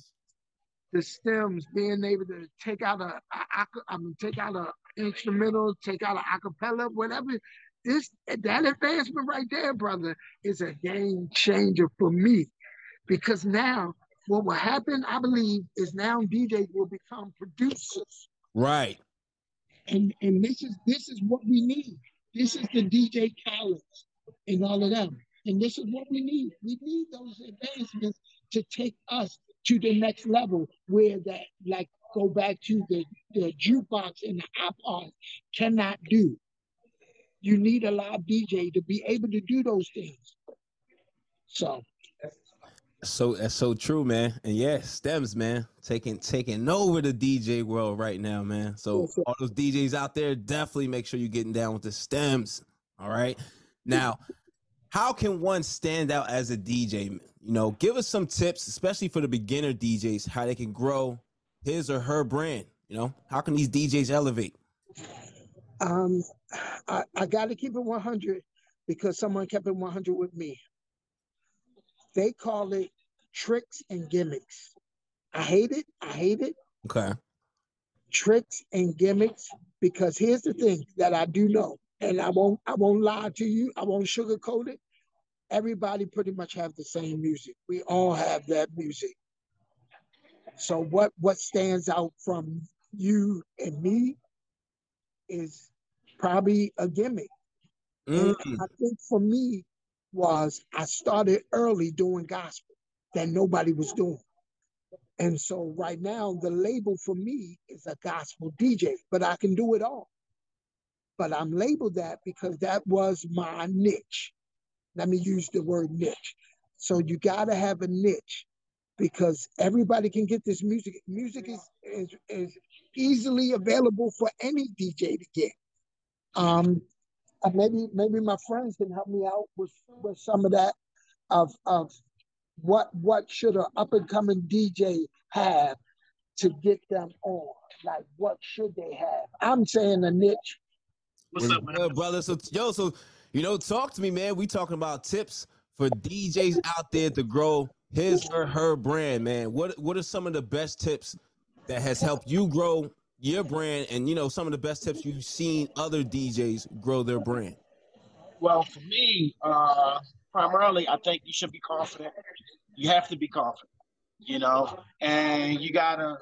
the stems, being able to take out a, a I mean, take out a instrumental, take out an acapella, whatever. This that advancement right there, brother, is a game changer for me. Because now what will happen, I believe, is now DJs will become producers. Right. And and this is this is what we need. This is the DJ Khaled's and all of them. And this is what we need. We need those advancements to take us to the next level where that like go back to the, the jukebox and the iPod cannot do. You need a live DJ to be able to do those things. So so that's so true, man. And yeah, stems, man, taking taking over the DJ world right now, man. So all those DJs out there, definitely make sure you're getting down with the stems. All right. Now, how can one stand out as a DJ? You know, give us some tips, especially for the beginner DJs, how they can grow his or her brand? You know, how can these DJs elevate? Um, I, I got to keep it 100 because someone kept it 100 with me. They call it tricks and gimmicks. I hate it. I hate it. Okay. Tricks and gimmicks because here's the thing that I do know, and I won't I won't lie to you. I won't sugarcoat it. Everybody pretty much have the same music. We all have that music. So what what stands out from you and me is probably a gimmick. Mm. I think for me was I started early doing gospel that nobody was doing. And so right now the label for me is a gospel DJ, but I can do it all. But I'm labeled that because that was my niche. Let me use the word niche. So you got to have a niche because everybody can get this music. Music is, is, is easily available for any DJ to get. Um, maybe maybe my friends can help me out with, with some of that of of what what should an up and coming DJ have to get them on? Like what should they have? I'm saying a niche. What's up, man? brother? So yo, so you know, talk to me, man. We talking about tips for DJs out there to grow his or her brand, man. What what are some of the best tips that has helped you grow your brand and you know some of the best tips you've seen other DJs grow their brand? Well, for me, uh primarily I think you should be confident. You have to be confident, you know, and you gotta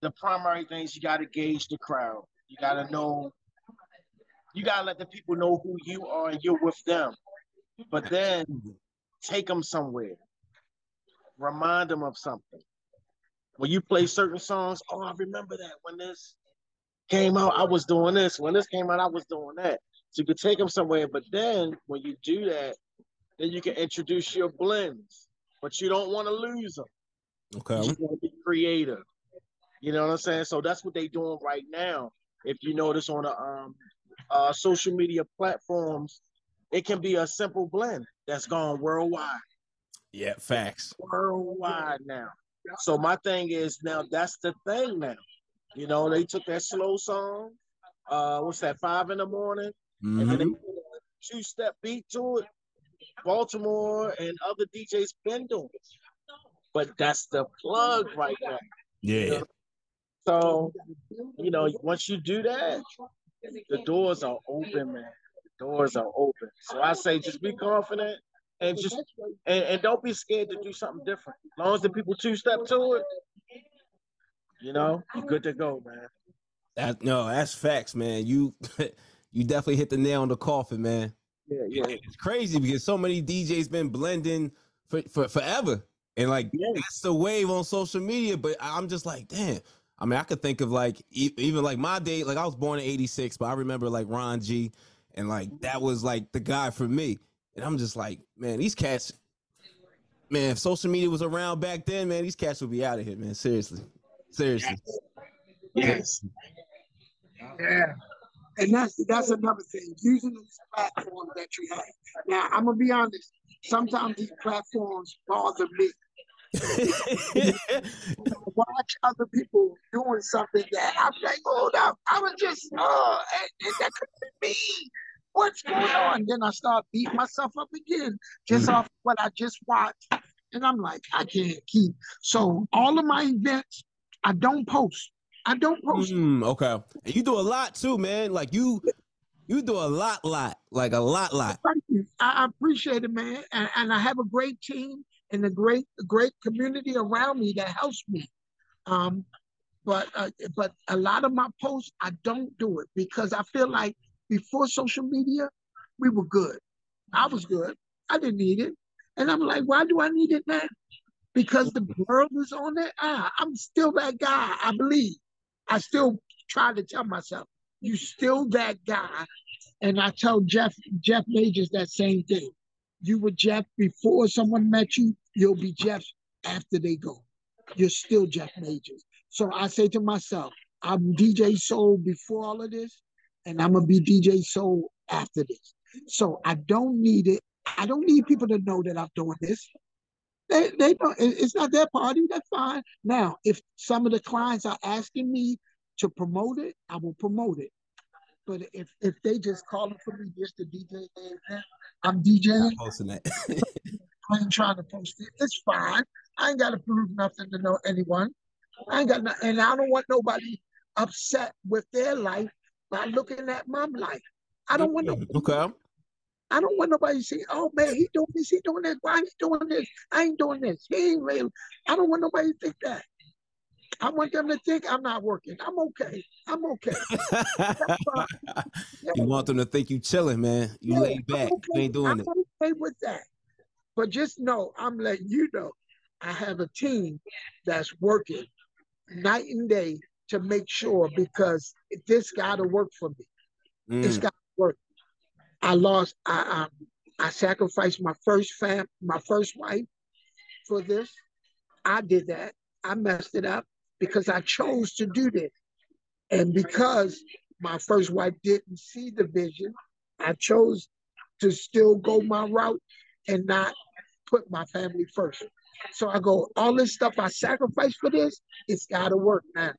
the primary things you gotta gauge the crowd. You gotta know you gotta let the people know who you are and you're with them. But then take them somewhere remind them of something. when you play certain songs, oh, I remember that when this came out, I was doing this. When this came out, I was doing that. So you could take them somewhere. But then when you do that, then you can introduce your blends. But you don't want to lose them. Okay. You want to be creative. You know what I'm saying? So that's what they're doing right now. If you notice on the um, uh, social media platforms, it can be a simple blend that's gone worldwide. Yeah, facts. Worldwide now. So my thing is now that's the thing now. You know, they took that slow song, uh, what's that, five in the morning, mm-hmm. and then they mm-hmm. put a two-step beat to it. Baltimore and other DJs been doing But that's the plug right now. Yeah. You know? So, you know, once you do that, the doors are open, man. The doors are open. So I say just be confident and just and, and don't be scared to do something different. As long as the people two step to it, you know, you're good to go, man. That no, that's facts, man. You you definitely hit the nail on the coffin, man. Yeah, yeah. It's crazy because so many DJs been blending for, for forever. And like yeah. that's the wave on social media. But I'm just like, damn. I mean, I could think of like even like my day, like I was born in 86, but I remember like Ron G and like that was like the guy for me. And I'm just like, man, these cats, man, if social media was around back then, man, these cats would be out of here, man. Seriously. Seriously. Yes. Yeah. And that's that's another thing. Using these platforms that you have. Now I'm gonna be honest, sometimes these platforms bother me. watch other people doing something that I'm like, oh, hold up, I was just, oh, and, and that could be me. What's going on? Then I start beating myself up again, just mm-hmm. off what I just watched. And I'm like, I can't keep. So all of my events, I don't post. I don't post. Mm, okay. And you do a lot too, man. Like you you do a lot, lot, like a lot, lot. Thank you. I appreciate it, man. And, and I have a great team and a great, great community around me that helps me. Um, but uh, but a lot of my posts, I don't do it because I feel like before social media, we were good. I was good. I didn't need it, and I'm like, why do I need it now? Because the world is on it. Ah, I'm still that guy. I believe. I still try to tell myself, you still that guy. And I tell Jeff Jeff Majors that same thing. You were Jeff before someone met you, you'll be Jeff after they go. You're still Jeff Majors. So I say to myself, I'm DJ Soul before all of this, and I'm gonna be DJ Soul after this. So I don't need it. I don't need people to know that I'm doing this. They, they don't, it's not their party. That's fine. Now, if some of the clients are asking me to promote it, I will promote it. But if if they just calling for me just to DJ I'm DJing. I'm posting that. I ain't trying to post it. It's fine. I ain't got to prove nothing to know anyone. I ain't got no, and I don't want nobody upset with their life by looking at my life. I don't want no. Okay. I don't want nobody to say, "Oh man, he doing this, he doing this. Why he doing this? I ain't doing this. He ain't real." I don't want nobody to think that. I want them to think I'm not working. I'm okay. I'm okay. yeah. You want them to think you chilling, man. You yeah, laid back. Okay. You ain't doing I'm it. okay with that. But just know, I'm letting you know, I have a team that's working night and day to make sure because this got to work for me. Mm. It's got to work. I lost. I, I I sacrificed my first fam, my first wife, for this. I did that. I messed it up because I chose to do this, and because my first wife didn't see the vision, I chose to still go my route and not put my family first. So I go, all this stuff I sacrificed for this, it's got to work now.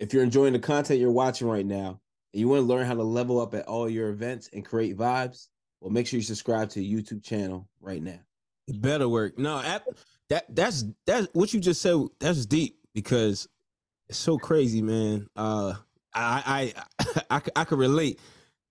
If you're enjoying the content you're watching right now, and you want to learn how to level up at all your events and create vibes, well, make sure you subscribe to the YouTube channel right now. It better work. No, that that's that's what you just said. That's deep because it's so crazy, man. Uh, I I I, I, could relate.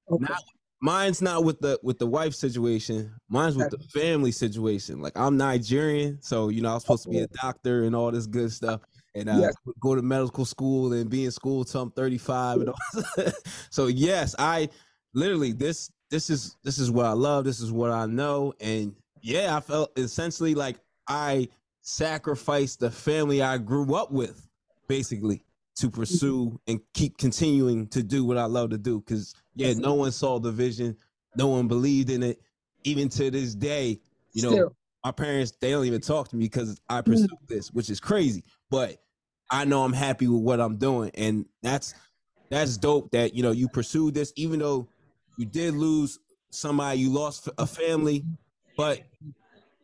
Okay. Not, mine's not with the with the wife situation. Mine's with the family situation. Like I'm Nigerian, so you know I'm supposed to be a doctor and all this good stuff and uh, yes. go to medical school and be in school till I'm 35. And all. so yes, I literally this this is this is what I love. This is what I know, and yeah, I felt essentially like I sacrificed the family I grew up with basically to pursue and keep continuing to do what I love to do. Cause yeah, no one saw the vision, no one believed in it. Even to this day, you know, Still. my parents they don't even talk to me because I pursue mm. this, which is crazy. But I know I'm happy with what I'm doing, and that's that's dope. That you know you pursued this, even though you did lose somebody, you lost a family, but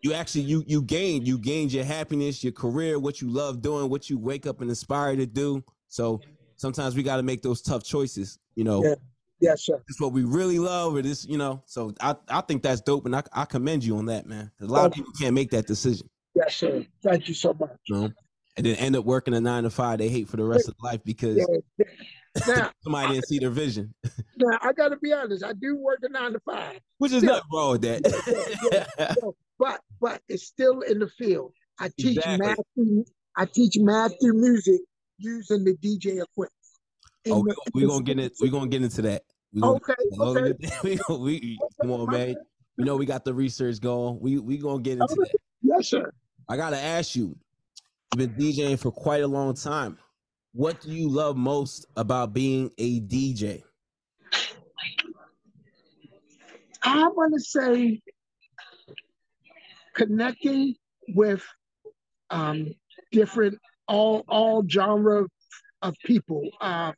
you actually you you gained you gained your happiness, your career, what you love doing, what you wake up and inspire to do. So sometimes we got to make those tough choices. You know. Yeah. Yes, sir. It's what we really love, or this, you know. So I, I think that's dope, and I, I commend you on that, man. A lot of people can't make that decision. Yes, sir. Thank you so much. You know? And then end up working a nine to five they hate for the rest of life because yeah. now, somebody didn't see their vision. now I got to be honest. I do work a nine to five, which is nothing wrong with that. yeah, yeah, but but it's still in the field. I teach exactly. math. Through, I teach math through music using the DJ equipment. Oh, we're gonna get it. We're gonna get into that. We gonna, okay. okay. we, we, come on, man. You know we got the research going. We we gonna get into that. Yes, sir. I gotta ask you. Been DJing for quite a long time. What do you love most about being a DJ? I want to say connecting with um, different all all genre of people, uh,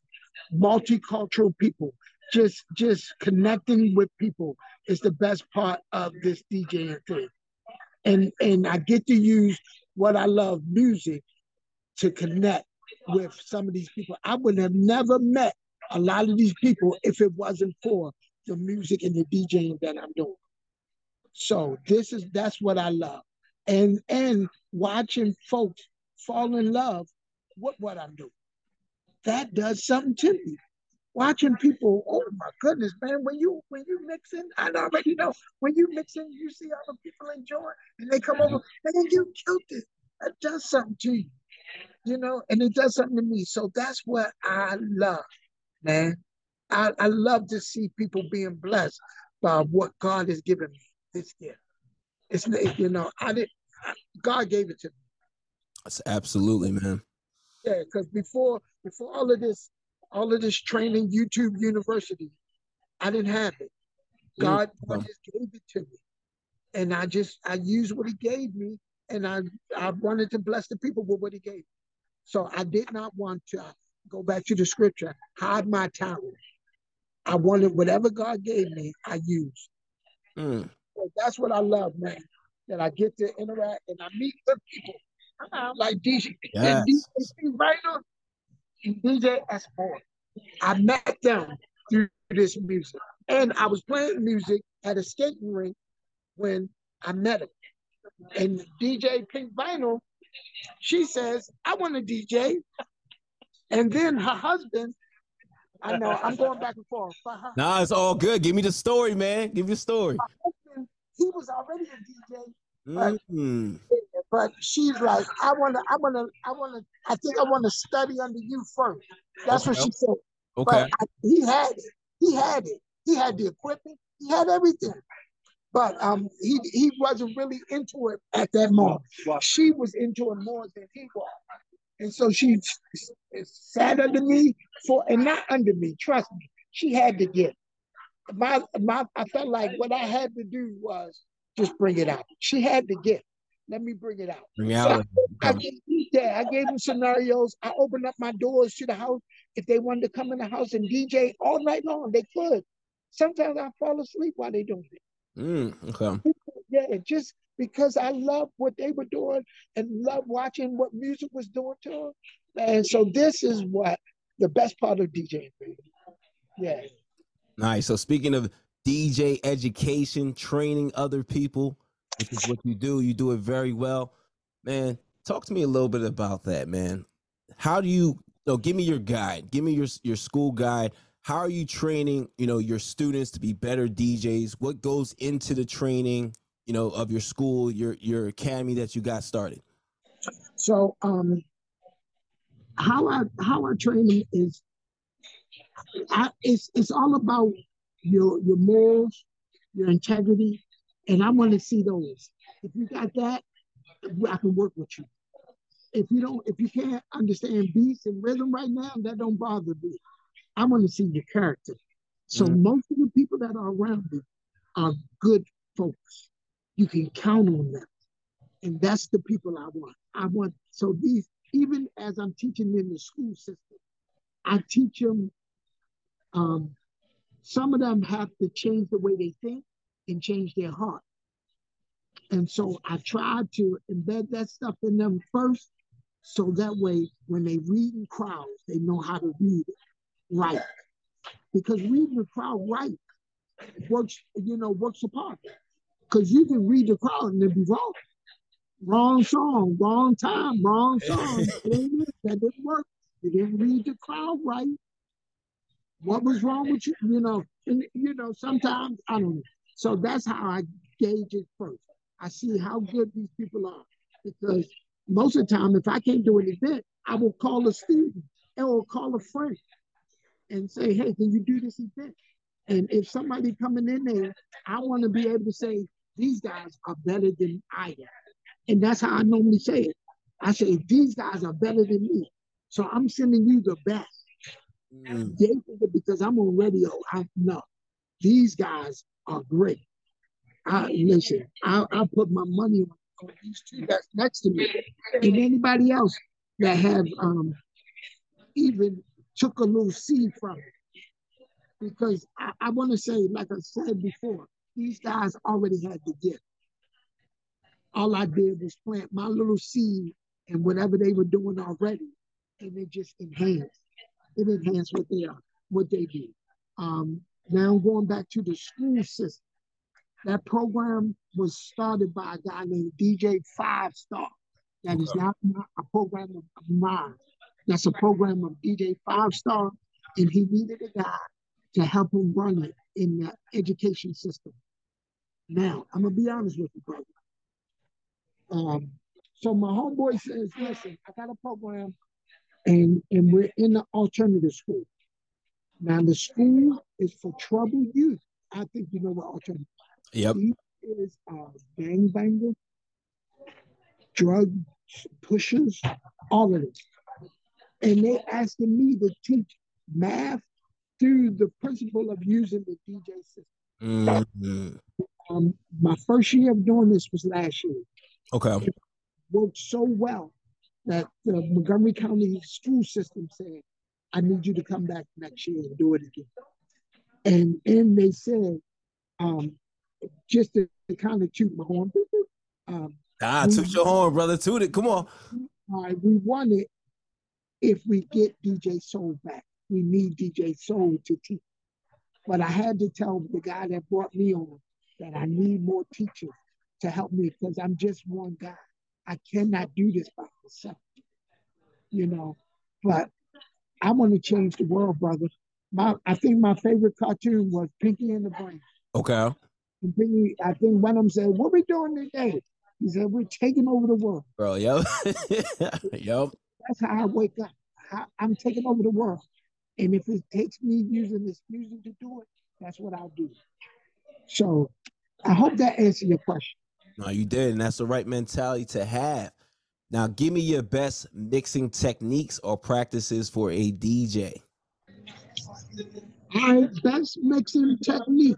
multicultural people. Just just connecting with people is the best part of this DJing thing, and and I get to use what I love, music, to connect with some of these people. I would have never met a lot of these people if it wasn't for the music and the DJing that I'm doing. So this is that's what I love. And and watching folks fall in love with what I'm doing. That does something to me. Watching people, oh my goodness, man, when you when you mixing, I already know when you mixing, you see other people enjoy and they come over, mm-hmm. man, you killed it. That does something to you. You know, and it does something to me. So that's what I love, man. I, I love to see people being blessed by what God has given me this year. It's you know, I did God gave it to me. That's absolutely, man. Yeah, because before before all of this, all of this training, YouTube University, I didn't have it. God, just gave it to me. And I just I used what he gave me and I I wanted to bless the people with what he gave. Me. So I did not want to go back to the scripture, hide my talent. I wanted whatever God gave me, I used. Mm. So that's what I love, man. That I get to interact and I meet good people. I'm like DJ, yes. DJ Writer DJ S4. I met them through this music. And I was playing music at a skating rink when I met them. And DJ Pink Vinyl, she says, I want to DJ. And then her husband, I know I'm going back and forth. Nah, it's all good. Give me the story, man. Give me the story. Husband, he was already a DJ. But, mm. but she's like, I wanna, I wanna, I wanna, I think I wanna study under you first. That's okay. what she said. Okay. I, he had it. He had it. He had the equipment. He had everything but um, he he wasn't really into it at that moment. She was into it more than he was, and so she sat under me for and not under me. Trust me, she had to get my my. I felt like what I had to do was just bring it out. She had to get. Let me bring it out. Bring out. So I, I, gave, yeah, I gave them scenarios. I opened up my doors to the house. If they wanted to come in the house and DJ all night long, they could. Sometimes I fall asleep while they're doing it. Mm, okay. Yeah, just because I love what they were doing and love watching what music was doing to them. And so this is what the best part of DJing. Yeah. Nice. So speaking of DJ education, training other people, which is what you do, you do it very well. Man, talk to me a little bit about that, man. How do you, no, give me your guide. Give me your your school guide how are you training you know your students to be better djs what goes into the training you know of your school your your academy that you got started so um how i how our training is I, it's it's all about your your morals your integrity and i want to see those if you got that i can work with you if you don't, if you can't understand beats and rhythm right now, that don't bother me. I want to see your character. So mm-hmm. most of the people that are around me are good folks. You can count on them. And that's the people I want. I want, so these, even as I'm teaching in the school system, I teach them, um, some of them have to change the way they think and change their heart. And so I try to embed that stuff in them first, so that way when they read in crowds, they know how to read it right. Because reading the crowd right works, you know, works apart. Because you can read the crowd and it be wrong. Wrong song, wrong time, wrong song. that didn't work. You didn't read the crowd right. What was wrong with you? You know, and you know, sometimes I don't know. So that's how I gauge it first. I see how good these people are. Because most of the time, if I can't do an event, I will call a student or call a friend and say, hey, can you do this event? And if somebody coming in there, I want to be able to say, these guys are better than I am. And that's how I normally say it. I say, these guys are better than me. So I'm sending you the best. Mm. because I'm on radio, I know these guys are great. I listen, I, I put my money on, on these two that's next to me. And anybody else that have um even took a little seed from it. Because I, I want to say, like I said before, these guys already had the gift. All I did was plant my little seed and whatever they were doing already, and it just enhanced. It enhanced what they are, what they do. Um, now going back to the school system. That program was started by a guy named DJ Five Star. That okay. is not a program of mine. That's a program of DJ Five Star, and he needed a guy to help him run it in the education system. Now, I'm gonna be honest with you, brother. Um, so my homeboy says, listen, I got a program and, and we're in the alternative school. Now the school is for troubled youth. I think you know what alternative. Yep. He is a gangbanger, drug pushers, all of this and they asking me to teach math through the principle of using the DJ system. Mm-hmm. Um, my first year of doing this was last year. Okay. It worked so well that the Montgomery County school system said, I need you to come back next year and do it again. And and they said, um, just to, to kind of toot my horn. Um, ah, toot your horn, brother. Toot it. Come on. Uh, we won it if we get DJ Soul back. We need DJ Soul to teach. But I had to tell the guy that brought me on that I need more teachers to help me because I'm just one guy. I cannot do this by myself. You know, but I want to change the world, brother. My I think my favorite cartoon was Pinky and the Brain. Okay. And Pinky, I think one of them said, What we doing today? He said, We're taking over the world. Bro, yep. yep. That's how I wake up. I'm taking over the world. And if it takes me using this music to do it, that's what I'll do. So I hope that answers your question. No, you did. And that's the right mentality to have. Now, give me your best mixing techniques or practices for a DJ. My best mixing technique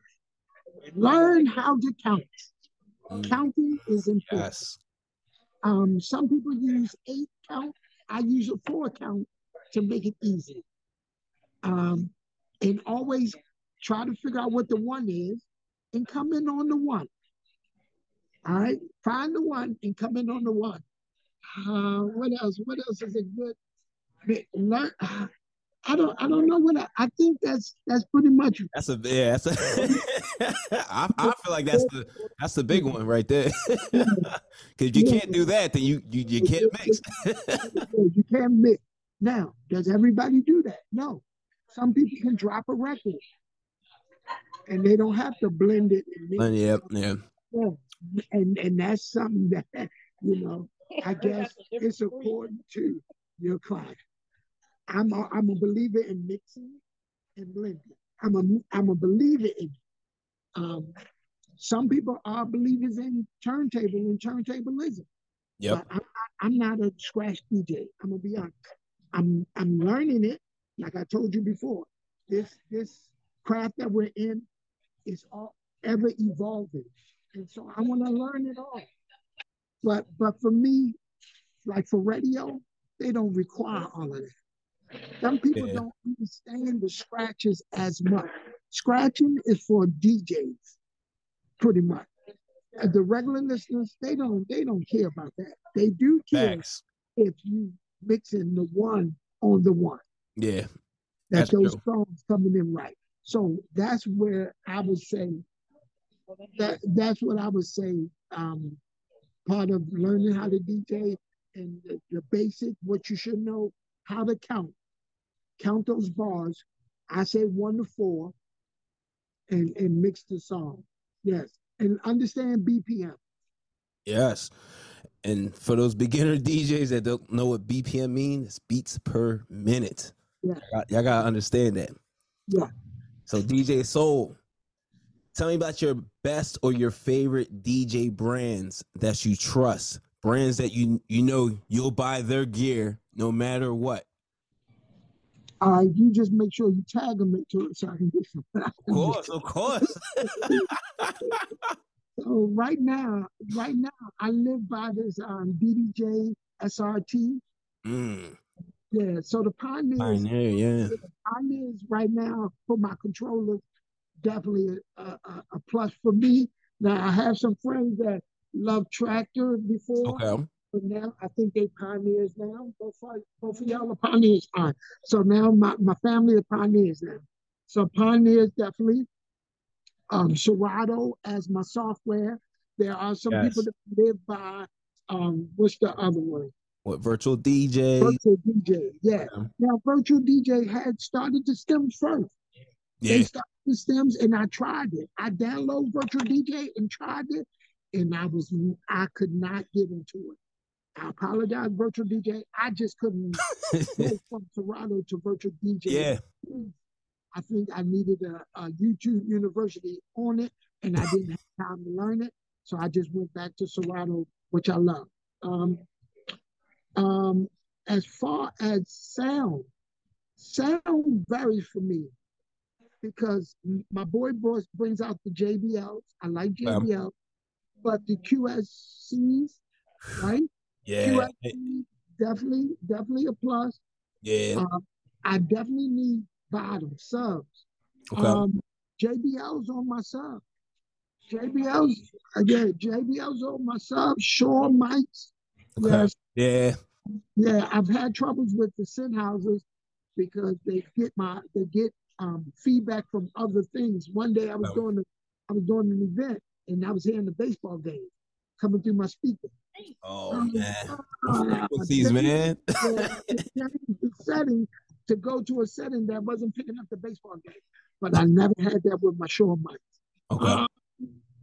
learn how to count. Mm. Counting is important. Yes. Um, some people use eight count, I use a four count to make it easy. Um, and always try to figure out what the one is and come in on the one. All right, find the one and come in on the one. Uh, what else? What else is a good? Learn. Uh, I don't. I don't know what I, I. think that's that's pretty much. That's a yeah. That's a. I, I feel like that's the that's the big one right there. Because you can't do that, then you you, you can't mix. you can't mix. Now, does everybody do that? No. Some people can drop a record, and they don't have to blend it. And yep. Yeah. Yeah. And and that's something that you know. I guess it's according to your client. I'm a, I'm a believer in mixing and blending. I'm a I'm a believer in. Um, some people are believers in turntable and turntablism. Yep. But I'm, I'm not a scratch DJ. I'm gonna be honest. I'm I'm learning it. Like I told you before, this this craft that we're in is all ever evolving, and so I want to learn it all. But but for me, like for radio, they don't require all of that. Some people Yeah. don't understand the scratches as much. Scratching is for DJs, pretty much. Uh, The regular listeners, they don't they don't care about that. They do care Facts. if you mix in the one on the one Yeah. that That's those true. songs coming in right. So that's where I would say that that's what I would say. Um, part of learning how to DJ and the, the basic, what you should know, how to count, count those bars. I say one to four, and and mix the song. Yes, and understand BPM. Yes. And for those beginner DJs that don't know what BPM means, it's beats per minute. Yeah. Y'all, y'all gotta understand that. Yeah. So DJ Soul, tell me about your best or your favorite DJ brands that you trust. Brands that you you know you'll buy their gear no matter what. Uh, you just make sure you tag them into it so I can get some. Of course, of course. So right now, right now, I live by this um, DDJ SRT. Mm, Yeah, so the Pioneers, Pioneer, yeah. Pioneers right now for my controllers, definitely a, a, a plus for me. Now I have some friends that love Traktor before, Okay. but now I think they Pioneers now. Both of, both of y'all are Pioneers. All right. So now my, my family are Pioneers now. So Pioneers definitely. Um, Serato as my software. There are some Yes. people that live by um, what's the other one? What virtual DJ? Virtual DJ. Yeah. Now Virtual DJ had started the stems first. They Yeah. started the stems and I tried it. I downloaded Virtual DJ and tried it, and I was I could not get into it. I apologize, Virtual DJ. I just couldn't go from Serato to Virtual DJ. Yeah. I think I needed a, a YouTube university on it, and I didn't have time to learn it. So I just went back to Serato, which I love. Um, um, as far as sound, sound varies for me because my boy Boss brings out the JBLs. I like Um, JBL, but the QSCs, right? Yeah. QSC definitely, definitely a plus. Yeah. Um, I definitely need bottom subs. Okay. Um, JBL's on my sub. JBL's again. JBL's on my sub. Shure mics. Okay. Yes, Yeah. yeah. I've had troubles with the Sennheisers because they get my they get um, feedback from other things. One day I was doing I was doing an event and I was hearing the baseball game coming through my speaker. Oh man. Uh, Frequencies, man. the setting to go to a setting that wasn't picking up the baseball game. But I never had that with my Shure mics. Okay. Uh,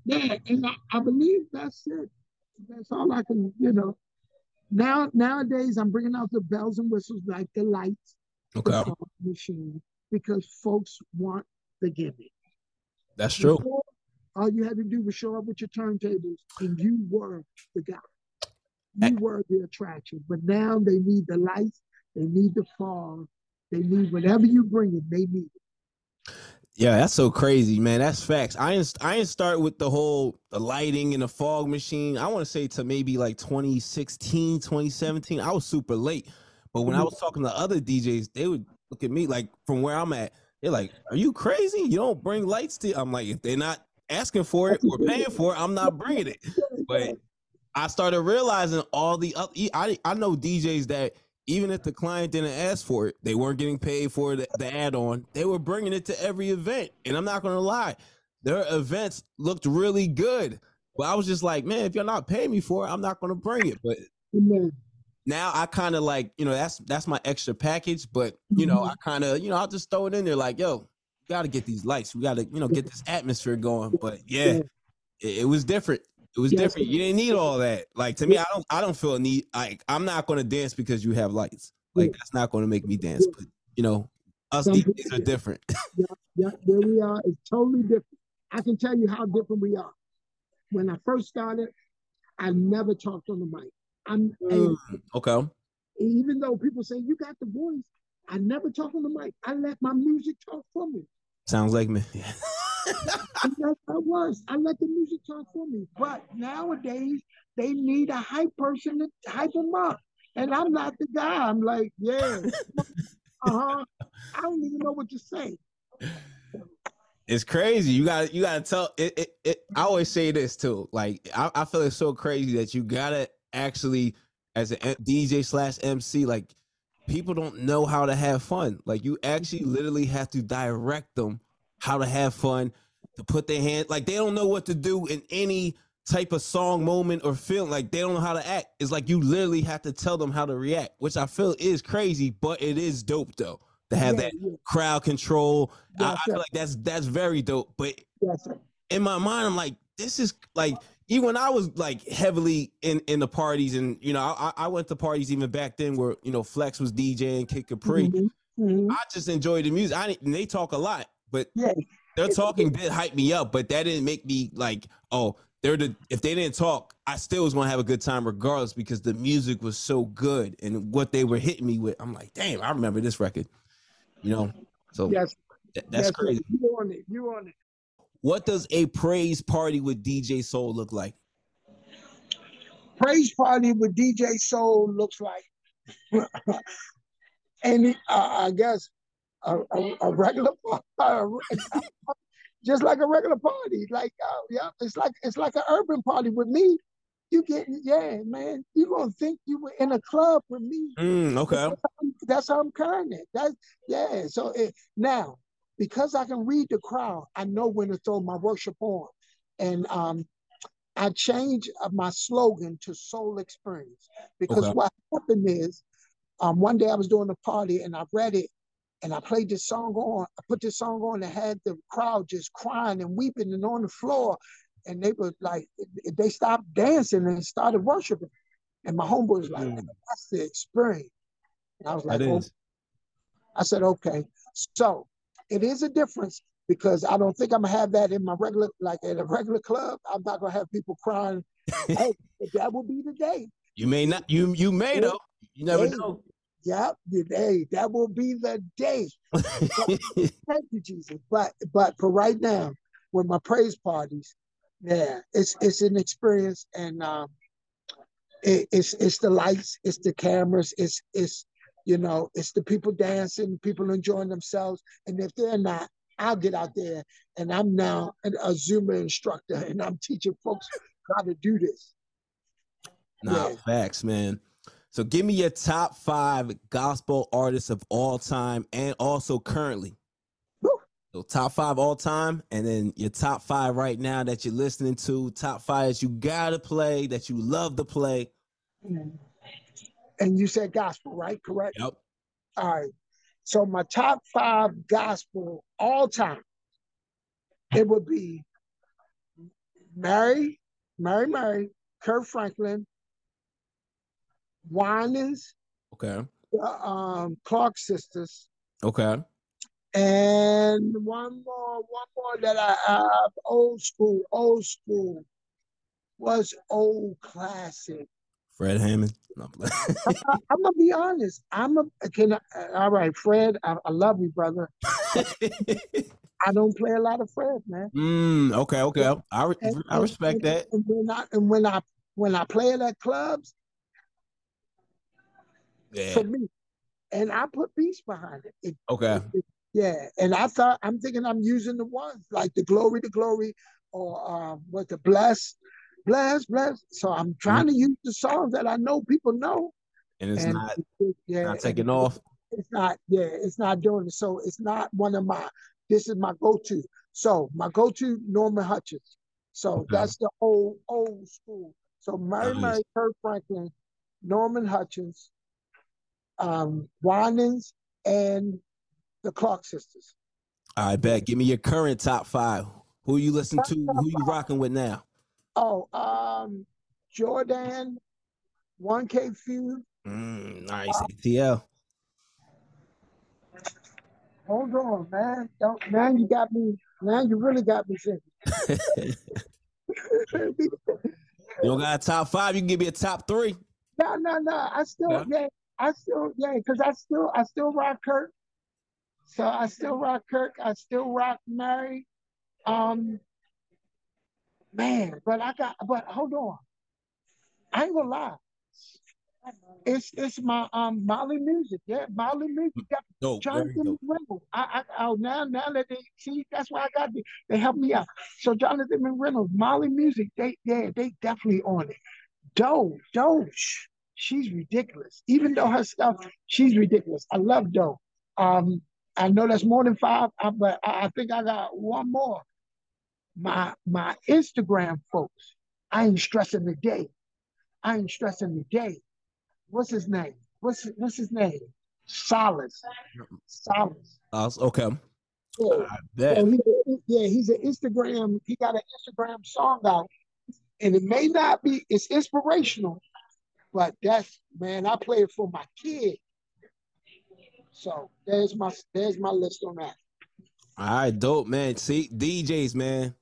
yeah, and I, I believe that's it. That's all I can, you know. Now nowadays, I'm bringing out the bells and whistles like the lights, Okay. fog machine, because folks want the gimmick. That's true. Before, all you had to do was show up with your turntables, and you were the guy. You eh. were the attraction. But now they need the lights, they need the fog, they need whatever you bring it. They need it. Yeah, that's so crazy, man. That's facts. I didn't, I didn't start with the whole the lighting and the fog machine. I want to say to maybe like 2016, 2017. I was super late. But when I mm-hmm. was talking to other DJs, they would look at me like from where I'm at. They're like, "Are you crazy? You don't bring lights to?" I'm like, if they're not asking for it or paying for it, I'm not bringing it. But I started realizing all the other. I I know DJs that even if the client didn't ask for it, they weren't getting paid for the, the add-on. They were bringing it to every event, and I'm not gonna lie, their events looked really good. But I was just like, man, if you're not paying me for it, I'm not gonna bring it. But. Now I kind of like, you know, that's that's my extra package. But you know, mm-hmm. I kind of, you know, I'll just throw it in there, like, yo, we gotta get these lights. We gotta, you know, get this atmosphere going. But yeah, it, it was different. It was Yes. different. You didn't need all that. Like to me, I don't I don't feel a need like I'm not gonna dance because you have lights. Like that's not gonna make me dance. But you know, us DJs are different. Yeah, where we are is totally different. I can tell you how different we are. When I first started, I never talked on the mic. I'm Mm, okay. even though people say you got the voice, I never talk on the mic. I let my music talk for me. Sounds like me. How it was. I let the music talk for me. But nowadays, they need a hype person to hype them up. And I'm not the guy. I'm like, yeah, uh-huh. I don't even know what to say. it's crazy. You got you got to tell it, it, it. I always say this too. Like I, I feel it's so crazy that you gotta actually, as a DJ slash MC, like people don't know how to have fun. Like you actually literally have to direct them how to have fun, to put their hand. Like they don't know what to do in any type of song moment or film. Like they don't know how to act. It's like you literally have to tell them how to react, which I feel is crazy, but it is dope though to have Yeah, that yeah. crowd control. I, I feel like that's that's very dope. But Yes, in my mind, I'm like, this is like even when I was like heavily in in the parties, and you know, I, I went to parties even back then where you know Flex was DJing, Kid Capri. Mhm, mhm. I just enjoyed the music. I and they talk a lot, but Yeah, their talking did hype me up. But that didn't make me like, oh, they're the if they didn't talk, I still was gonna have a good time regardless because the music was so good and what they were hitting me with. I'm like, damn, I remember this record. You know, so yes, th- that's crazy. You on it? You on it? What does a praise party with DJ Soul look like? praise party with DJ Soul looks like, any, uh, I guess a, a, a regular, par- just like a regular party. Like, uh, yeah, it's like it's like an urban party with me. You get, yeah, man. You gonna think you were in a club with me? Mm, okay. That's how I'm carrying it. That's yeah. So it, now, because I can read the crowd, I know when to throw my worship on, and um, I changed uh, my slogan to Soul Experience because Okay. what happened is, um, one day I was doing a party and I read it, and I played this song on. I put this song on and had the crowd just crying and weeping and on the floor, and they were like, they stopped dancing and started worshiping, and my homeboy was like, Mm. "That's the experience." And I was like, "Oh. I said, okay. So it is a difference because I don't think I'm gonna have that in my regular, like at a regular club. I'm not gonna have people crying. hey, that will be the day. You may not. You you may though. You never Hey. know. Yep, the day. That will be the day. Thank you, Jesus. But but for right now, with my praise parties, yeah, it's it's an experience, and um, it, it's it's the lights, it's the cameras, it's it's you know, it's the people dancing, people enjoying themselves, and if they're not, I'll get out there, and I'm now an, a Zumba instructor, and I'm teaching folks how to do this. Nah, Yeah. facts, man. So give me your top five gospel artists of all time and also currently. Woo. So top five all time, and then your top five right now that you're listening to, top five that you gotta play, that you love to play. Mm. And you said gospel, right? Correct. Yep. All right. So my top five gospel all time, it would be Mary, Mary, Mary, Kirk Franklin, Winans, Okay. the um, Clark sisters, Okay. and one more, one more that I have, old school, old school, was old classic. Fred Hammond. No, I'm. I'm gonna be honest. I'm a can I, all right, Fred. I, I love you, brother. I don't play a lot of Fred, man. mm, okay. Okay. I And- I respect and- that. And when I and when I when I play it at clubs, Yeah. for me, and I put beats behind it. It- Okay. it- yeah, and I thought I'm thinking I'm using the ones like the glory, the glory, or um, what the bless, bless, bless. So I'm trying to use the songs that I know people know, And it's and not it- yeah, not taking off. It's not, yeah, it's not doing it. So it's not one of my. This is my go-to. So my go-to Norman Hutchins. So Okay. that's the old old school. So Mary Nice. Mary, Kirk Franklin, Norman Hutchins, um, Winans, and the Clark sisters. I bet. Give me your current top five. Who you listen to? Who you rocking with now? Oh, um, Jordan, 1K Phew. Mm, nice. ATL. Hold on, man. Don't, now you got me. Now you really got me thinking. You don't got a top five. You can give me a top three. No, no, no. I still, No? yeah, I still, yeah, because I still, I still rock Kirk. So I still rock Kirk. I still rock Mary. Um, man, but I got, but hold on. I ain't gonna lie. It's it's my um Molly music, yeah, Molly music. Got Dope. Jonathan. McReynolds. I, I, oh, now, now that they see, that's why I got the, they help me out. So Jonathan McReynolds, Molly Music, they, yeah, they definitely on it. Doe, Doe, she's ridiculous. Even though her stuff, she's ridiculous. I love Doe. Um, I know that's more than five, but I, I think I got one more. My my Instagram folks, I ain't stressing the day. I ain't stressing the day. What's his name? What's what's his name? Solace. Solace. Uh, okay. Bet. So he, yeah, he's an Instagram. He got an Instagram song out, and it may not be. It's inspirational, but that's man. I play it for my kid. So there's my there's my list on that. All right, dope, man. See, DJs, man.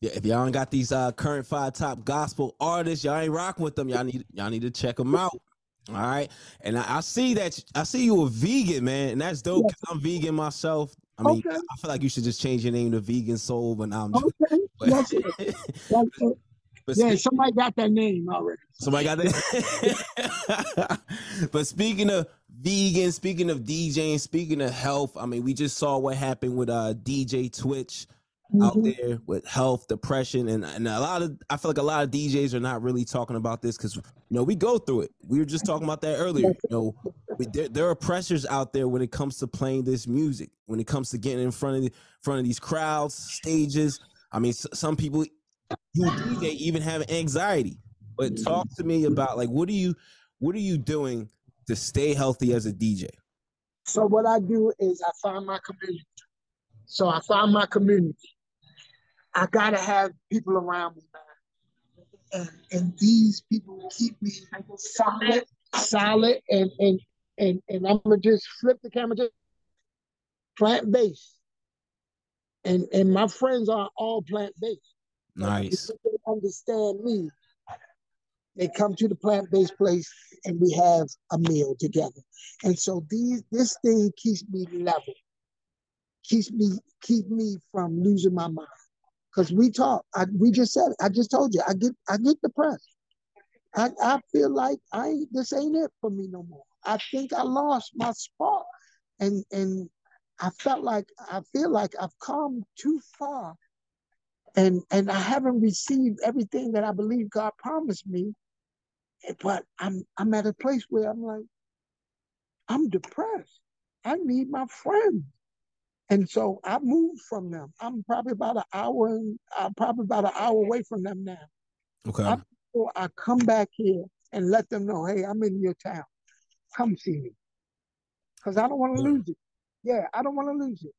Yeah, if y'all ain't got these uh current five top gospel artists, y'all ain't rocking with them. Y'all need y'all need to check them out. All right, and I, I see that I see you a vegan, man, and that's dope. 'cause I'm vegan myself. I mean, Okay. I feel like you should just change your name to Vegan Soul, but now I'm just. Okay, But, that's it. That's it. but Yeah, speak- somebody got that name already. Somebody got that. but speaking of vegan, speaking of DJing, speaking of health, I mean, we just saw what happened with uh DJ Twitch out Mhm. there with health, depression, and, and a lot of I feel like a lot of DJs are not really talking about this because you know we go through it. We were just talking about that earlier. You know, we, there, there are pressures out there when it comes to playing this music, when it comes to getting in front of the, front of these crowds, stages. I mean, s- some people you DJ even have anxiety. But talk to me about like what are you what are you doing to stay healthy as a DJ? So what I do is I find my community. So I find my community. I gotta have people around me, man. And and these people keep me solid, solid, and and and and I'm gonna just flip the camera just plant based. And and my friends are all plant based. Nice. They understand me. They come to the plant-based place and we have a meal together. And so these this thing keeps me level. Keeps me keep me from losing my mind. Cause we talk, I, we just said it. I just told you, I get I get depressed. I, I feel like I ain't this ain't it for me no more. I think I lost my spark. And and I felt like I feel like I've come too far and and I haven't received everything that I believe God promised me. Eh, but I'm I'm at a place where I'm like, I'm depressed. I need my friends. And so I moved from them. I'm probably about an hour and I'm probably about an hour away from them now. Okay. I- So I come back here and let them know, hey, I'm in your town. Come see me. Because I don't want to Yeah. lose it. Yeah, I don't want to lose it.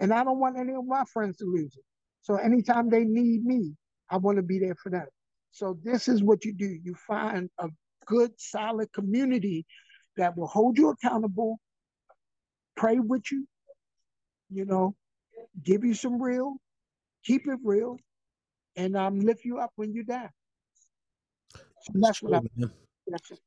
And I don't want any of my friends to lose it. So anytime they need me, I want to be there for them. So this is what you do. You find a good, solid community that will hold you accountable, pray with you, you know, give you some real, keep it real, and um, lift you up when you're down. So that's what I. That's it.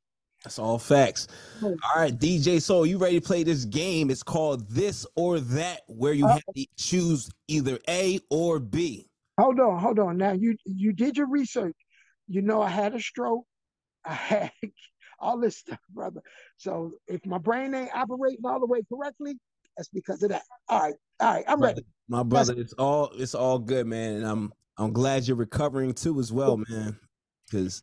That's all facts. All right, DJ Soul, you ready to play this game? It's called This or That, where you Uh, have to choose either A or B. Hold on, hold on. Now you you did your research. You know I had a stroke. I had all this stuff, brother. So if my brain ain't operating all the way correctly, that's because of that. All right, all right, I'm ready. My brother, it's all it's all good, man. And I'm I'm glad you're recovering too as well, man. Because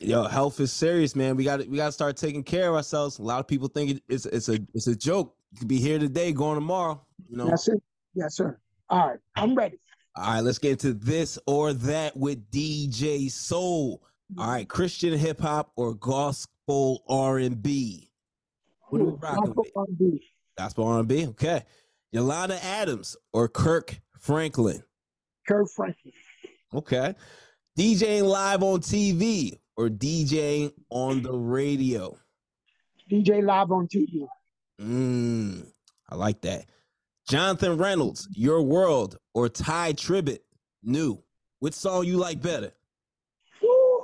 yo, health is serious, man. We got we got to start taking care of ourselves. A lot of people think it's it's a it's a joke. You could be here today, going tomorrow. You know. That's it. Yes, sir. All right, I'm ready. All right, let's get into this or that with DJ Soul. All right, Christian hip hop or gospel R and B. What are we rocking with? R&B. Gospel R and B. Okay, Yolanda Adams or Kirk Franklin. Kirk Franklin. Okay, DJing live on TV or DJing on the radio. DJ live on TV. Mm, I like that. Jonathan Reynolds, Your World or Tye Tribbett, New. Which song you like better? Ooh,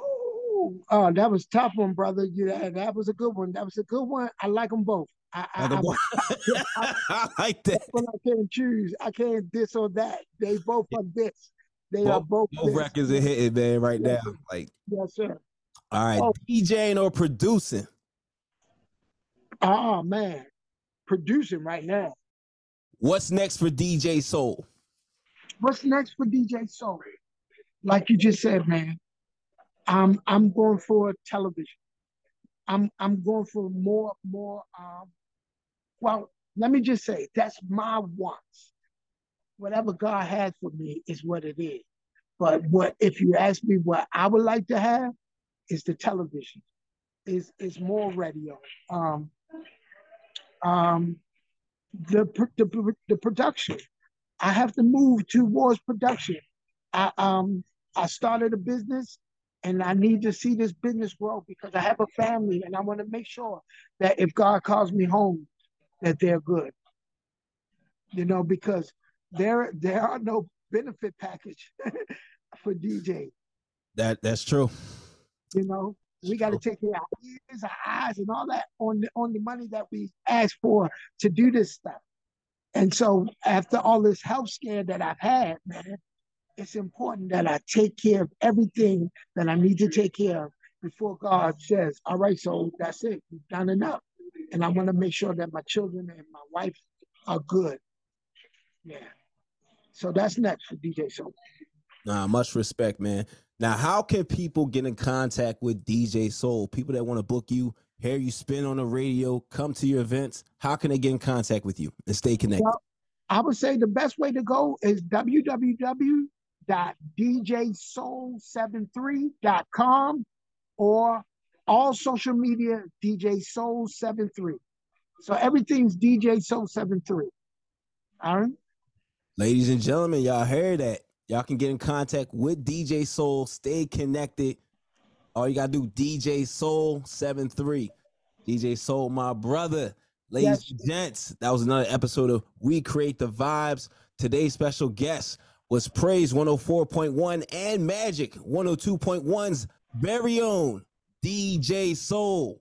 Oh, oh, that was tough one, brother. Yeah, that was a good one. That was a good one. I like them both. I, I, I, I like that. when I can't choose, I can't this or that. They both are this. They are both. Both this. records are hitting, man, right now. Yes, sir. Like, Yes, sir. all right, Oh. DJing or producing? Oh man, producing right now. What's next for DJ Soul? What's next for DJ Soul? Like you just said, man, I'm I'm going for television. I'm I'm going for more more. Um, well, let me just say that's my wants. Whatever God has for me is what it is. But what if you ask me what I would like to have is the television, is is more radio. Um, um, the the the production. I have to move towards production. I um I started a business and I need to see this business grow because I have a family and I want to make sure that if God calls me home, that they're good. You know, because there there are no benefit package for DJ. That that's true. You know, we got to take care of our ears, our eyes, and all that on the on the money that we ask for to do this stuff. And so, after all this health scare that I've had, man, it's important that I take care of everything that I need to take care of before God says, "All right, so that's it. You've done enough." And I want to make sure that my children and my wife are good. Yeah. So that's next for DJ Soul. Nah, much respect, man. Now, how can people get in contact with DJ Soul? People that want to book you, hear you spin on the radio, come to your events. How can they get in contact with you and stay connected? Well, I would say the best way to go is www.djsoul73.com or all social media DJ Soul 73. So everything's DJ Soul 73. All right. Ladies and gentlemen, y'all heard that. Y'all can get in contact with DJ Soul. Stay connected. All you gotta do, DJ Soul 73. DJ Soul, my brother. Ladies Yes. and gents, that was another episode of We Create the Vibes. Today's special guest was Praise 104.1 and Magic 102.1's very own DJ Soul.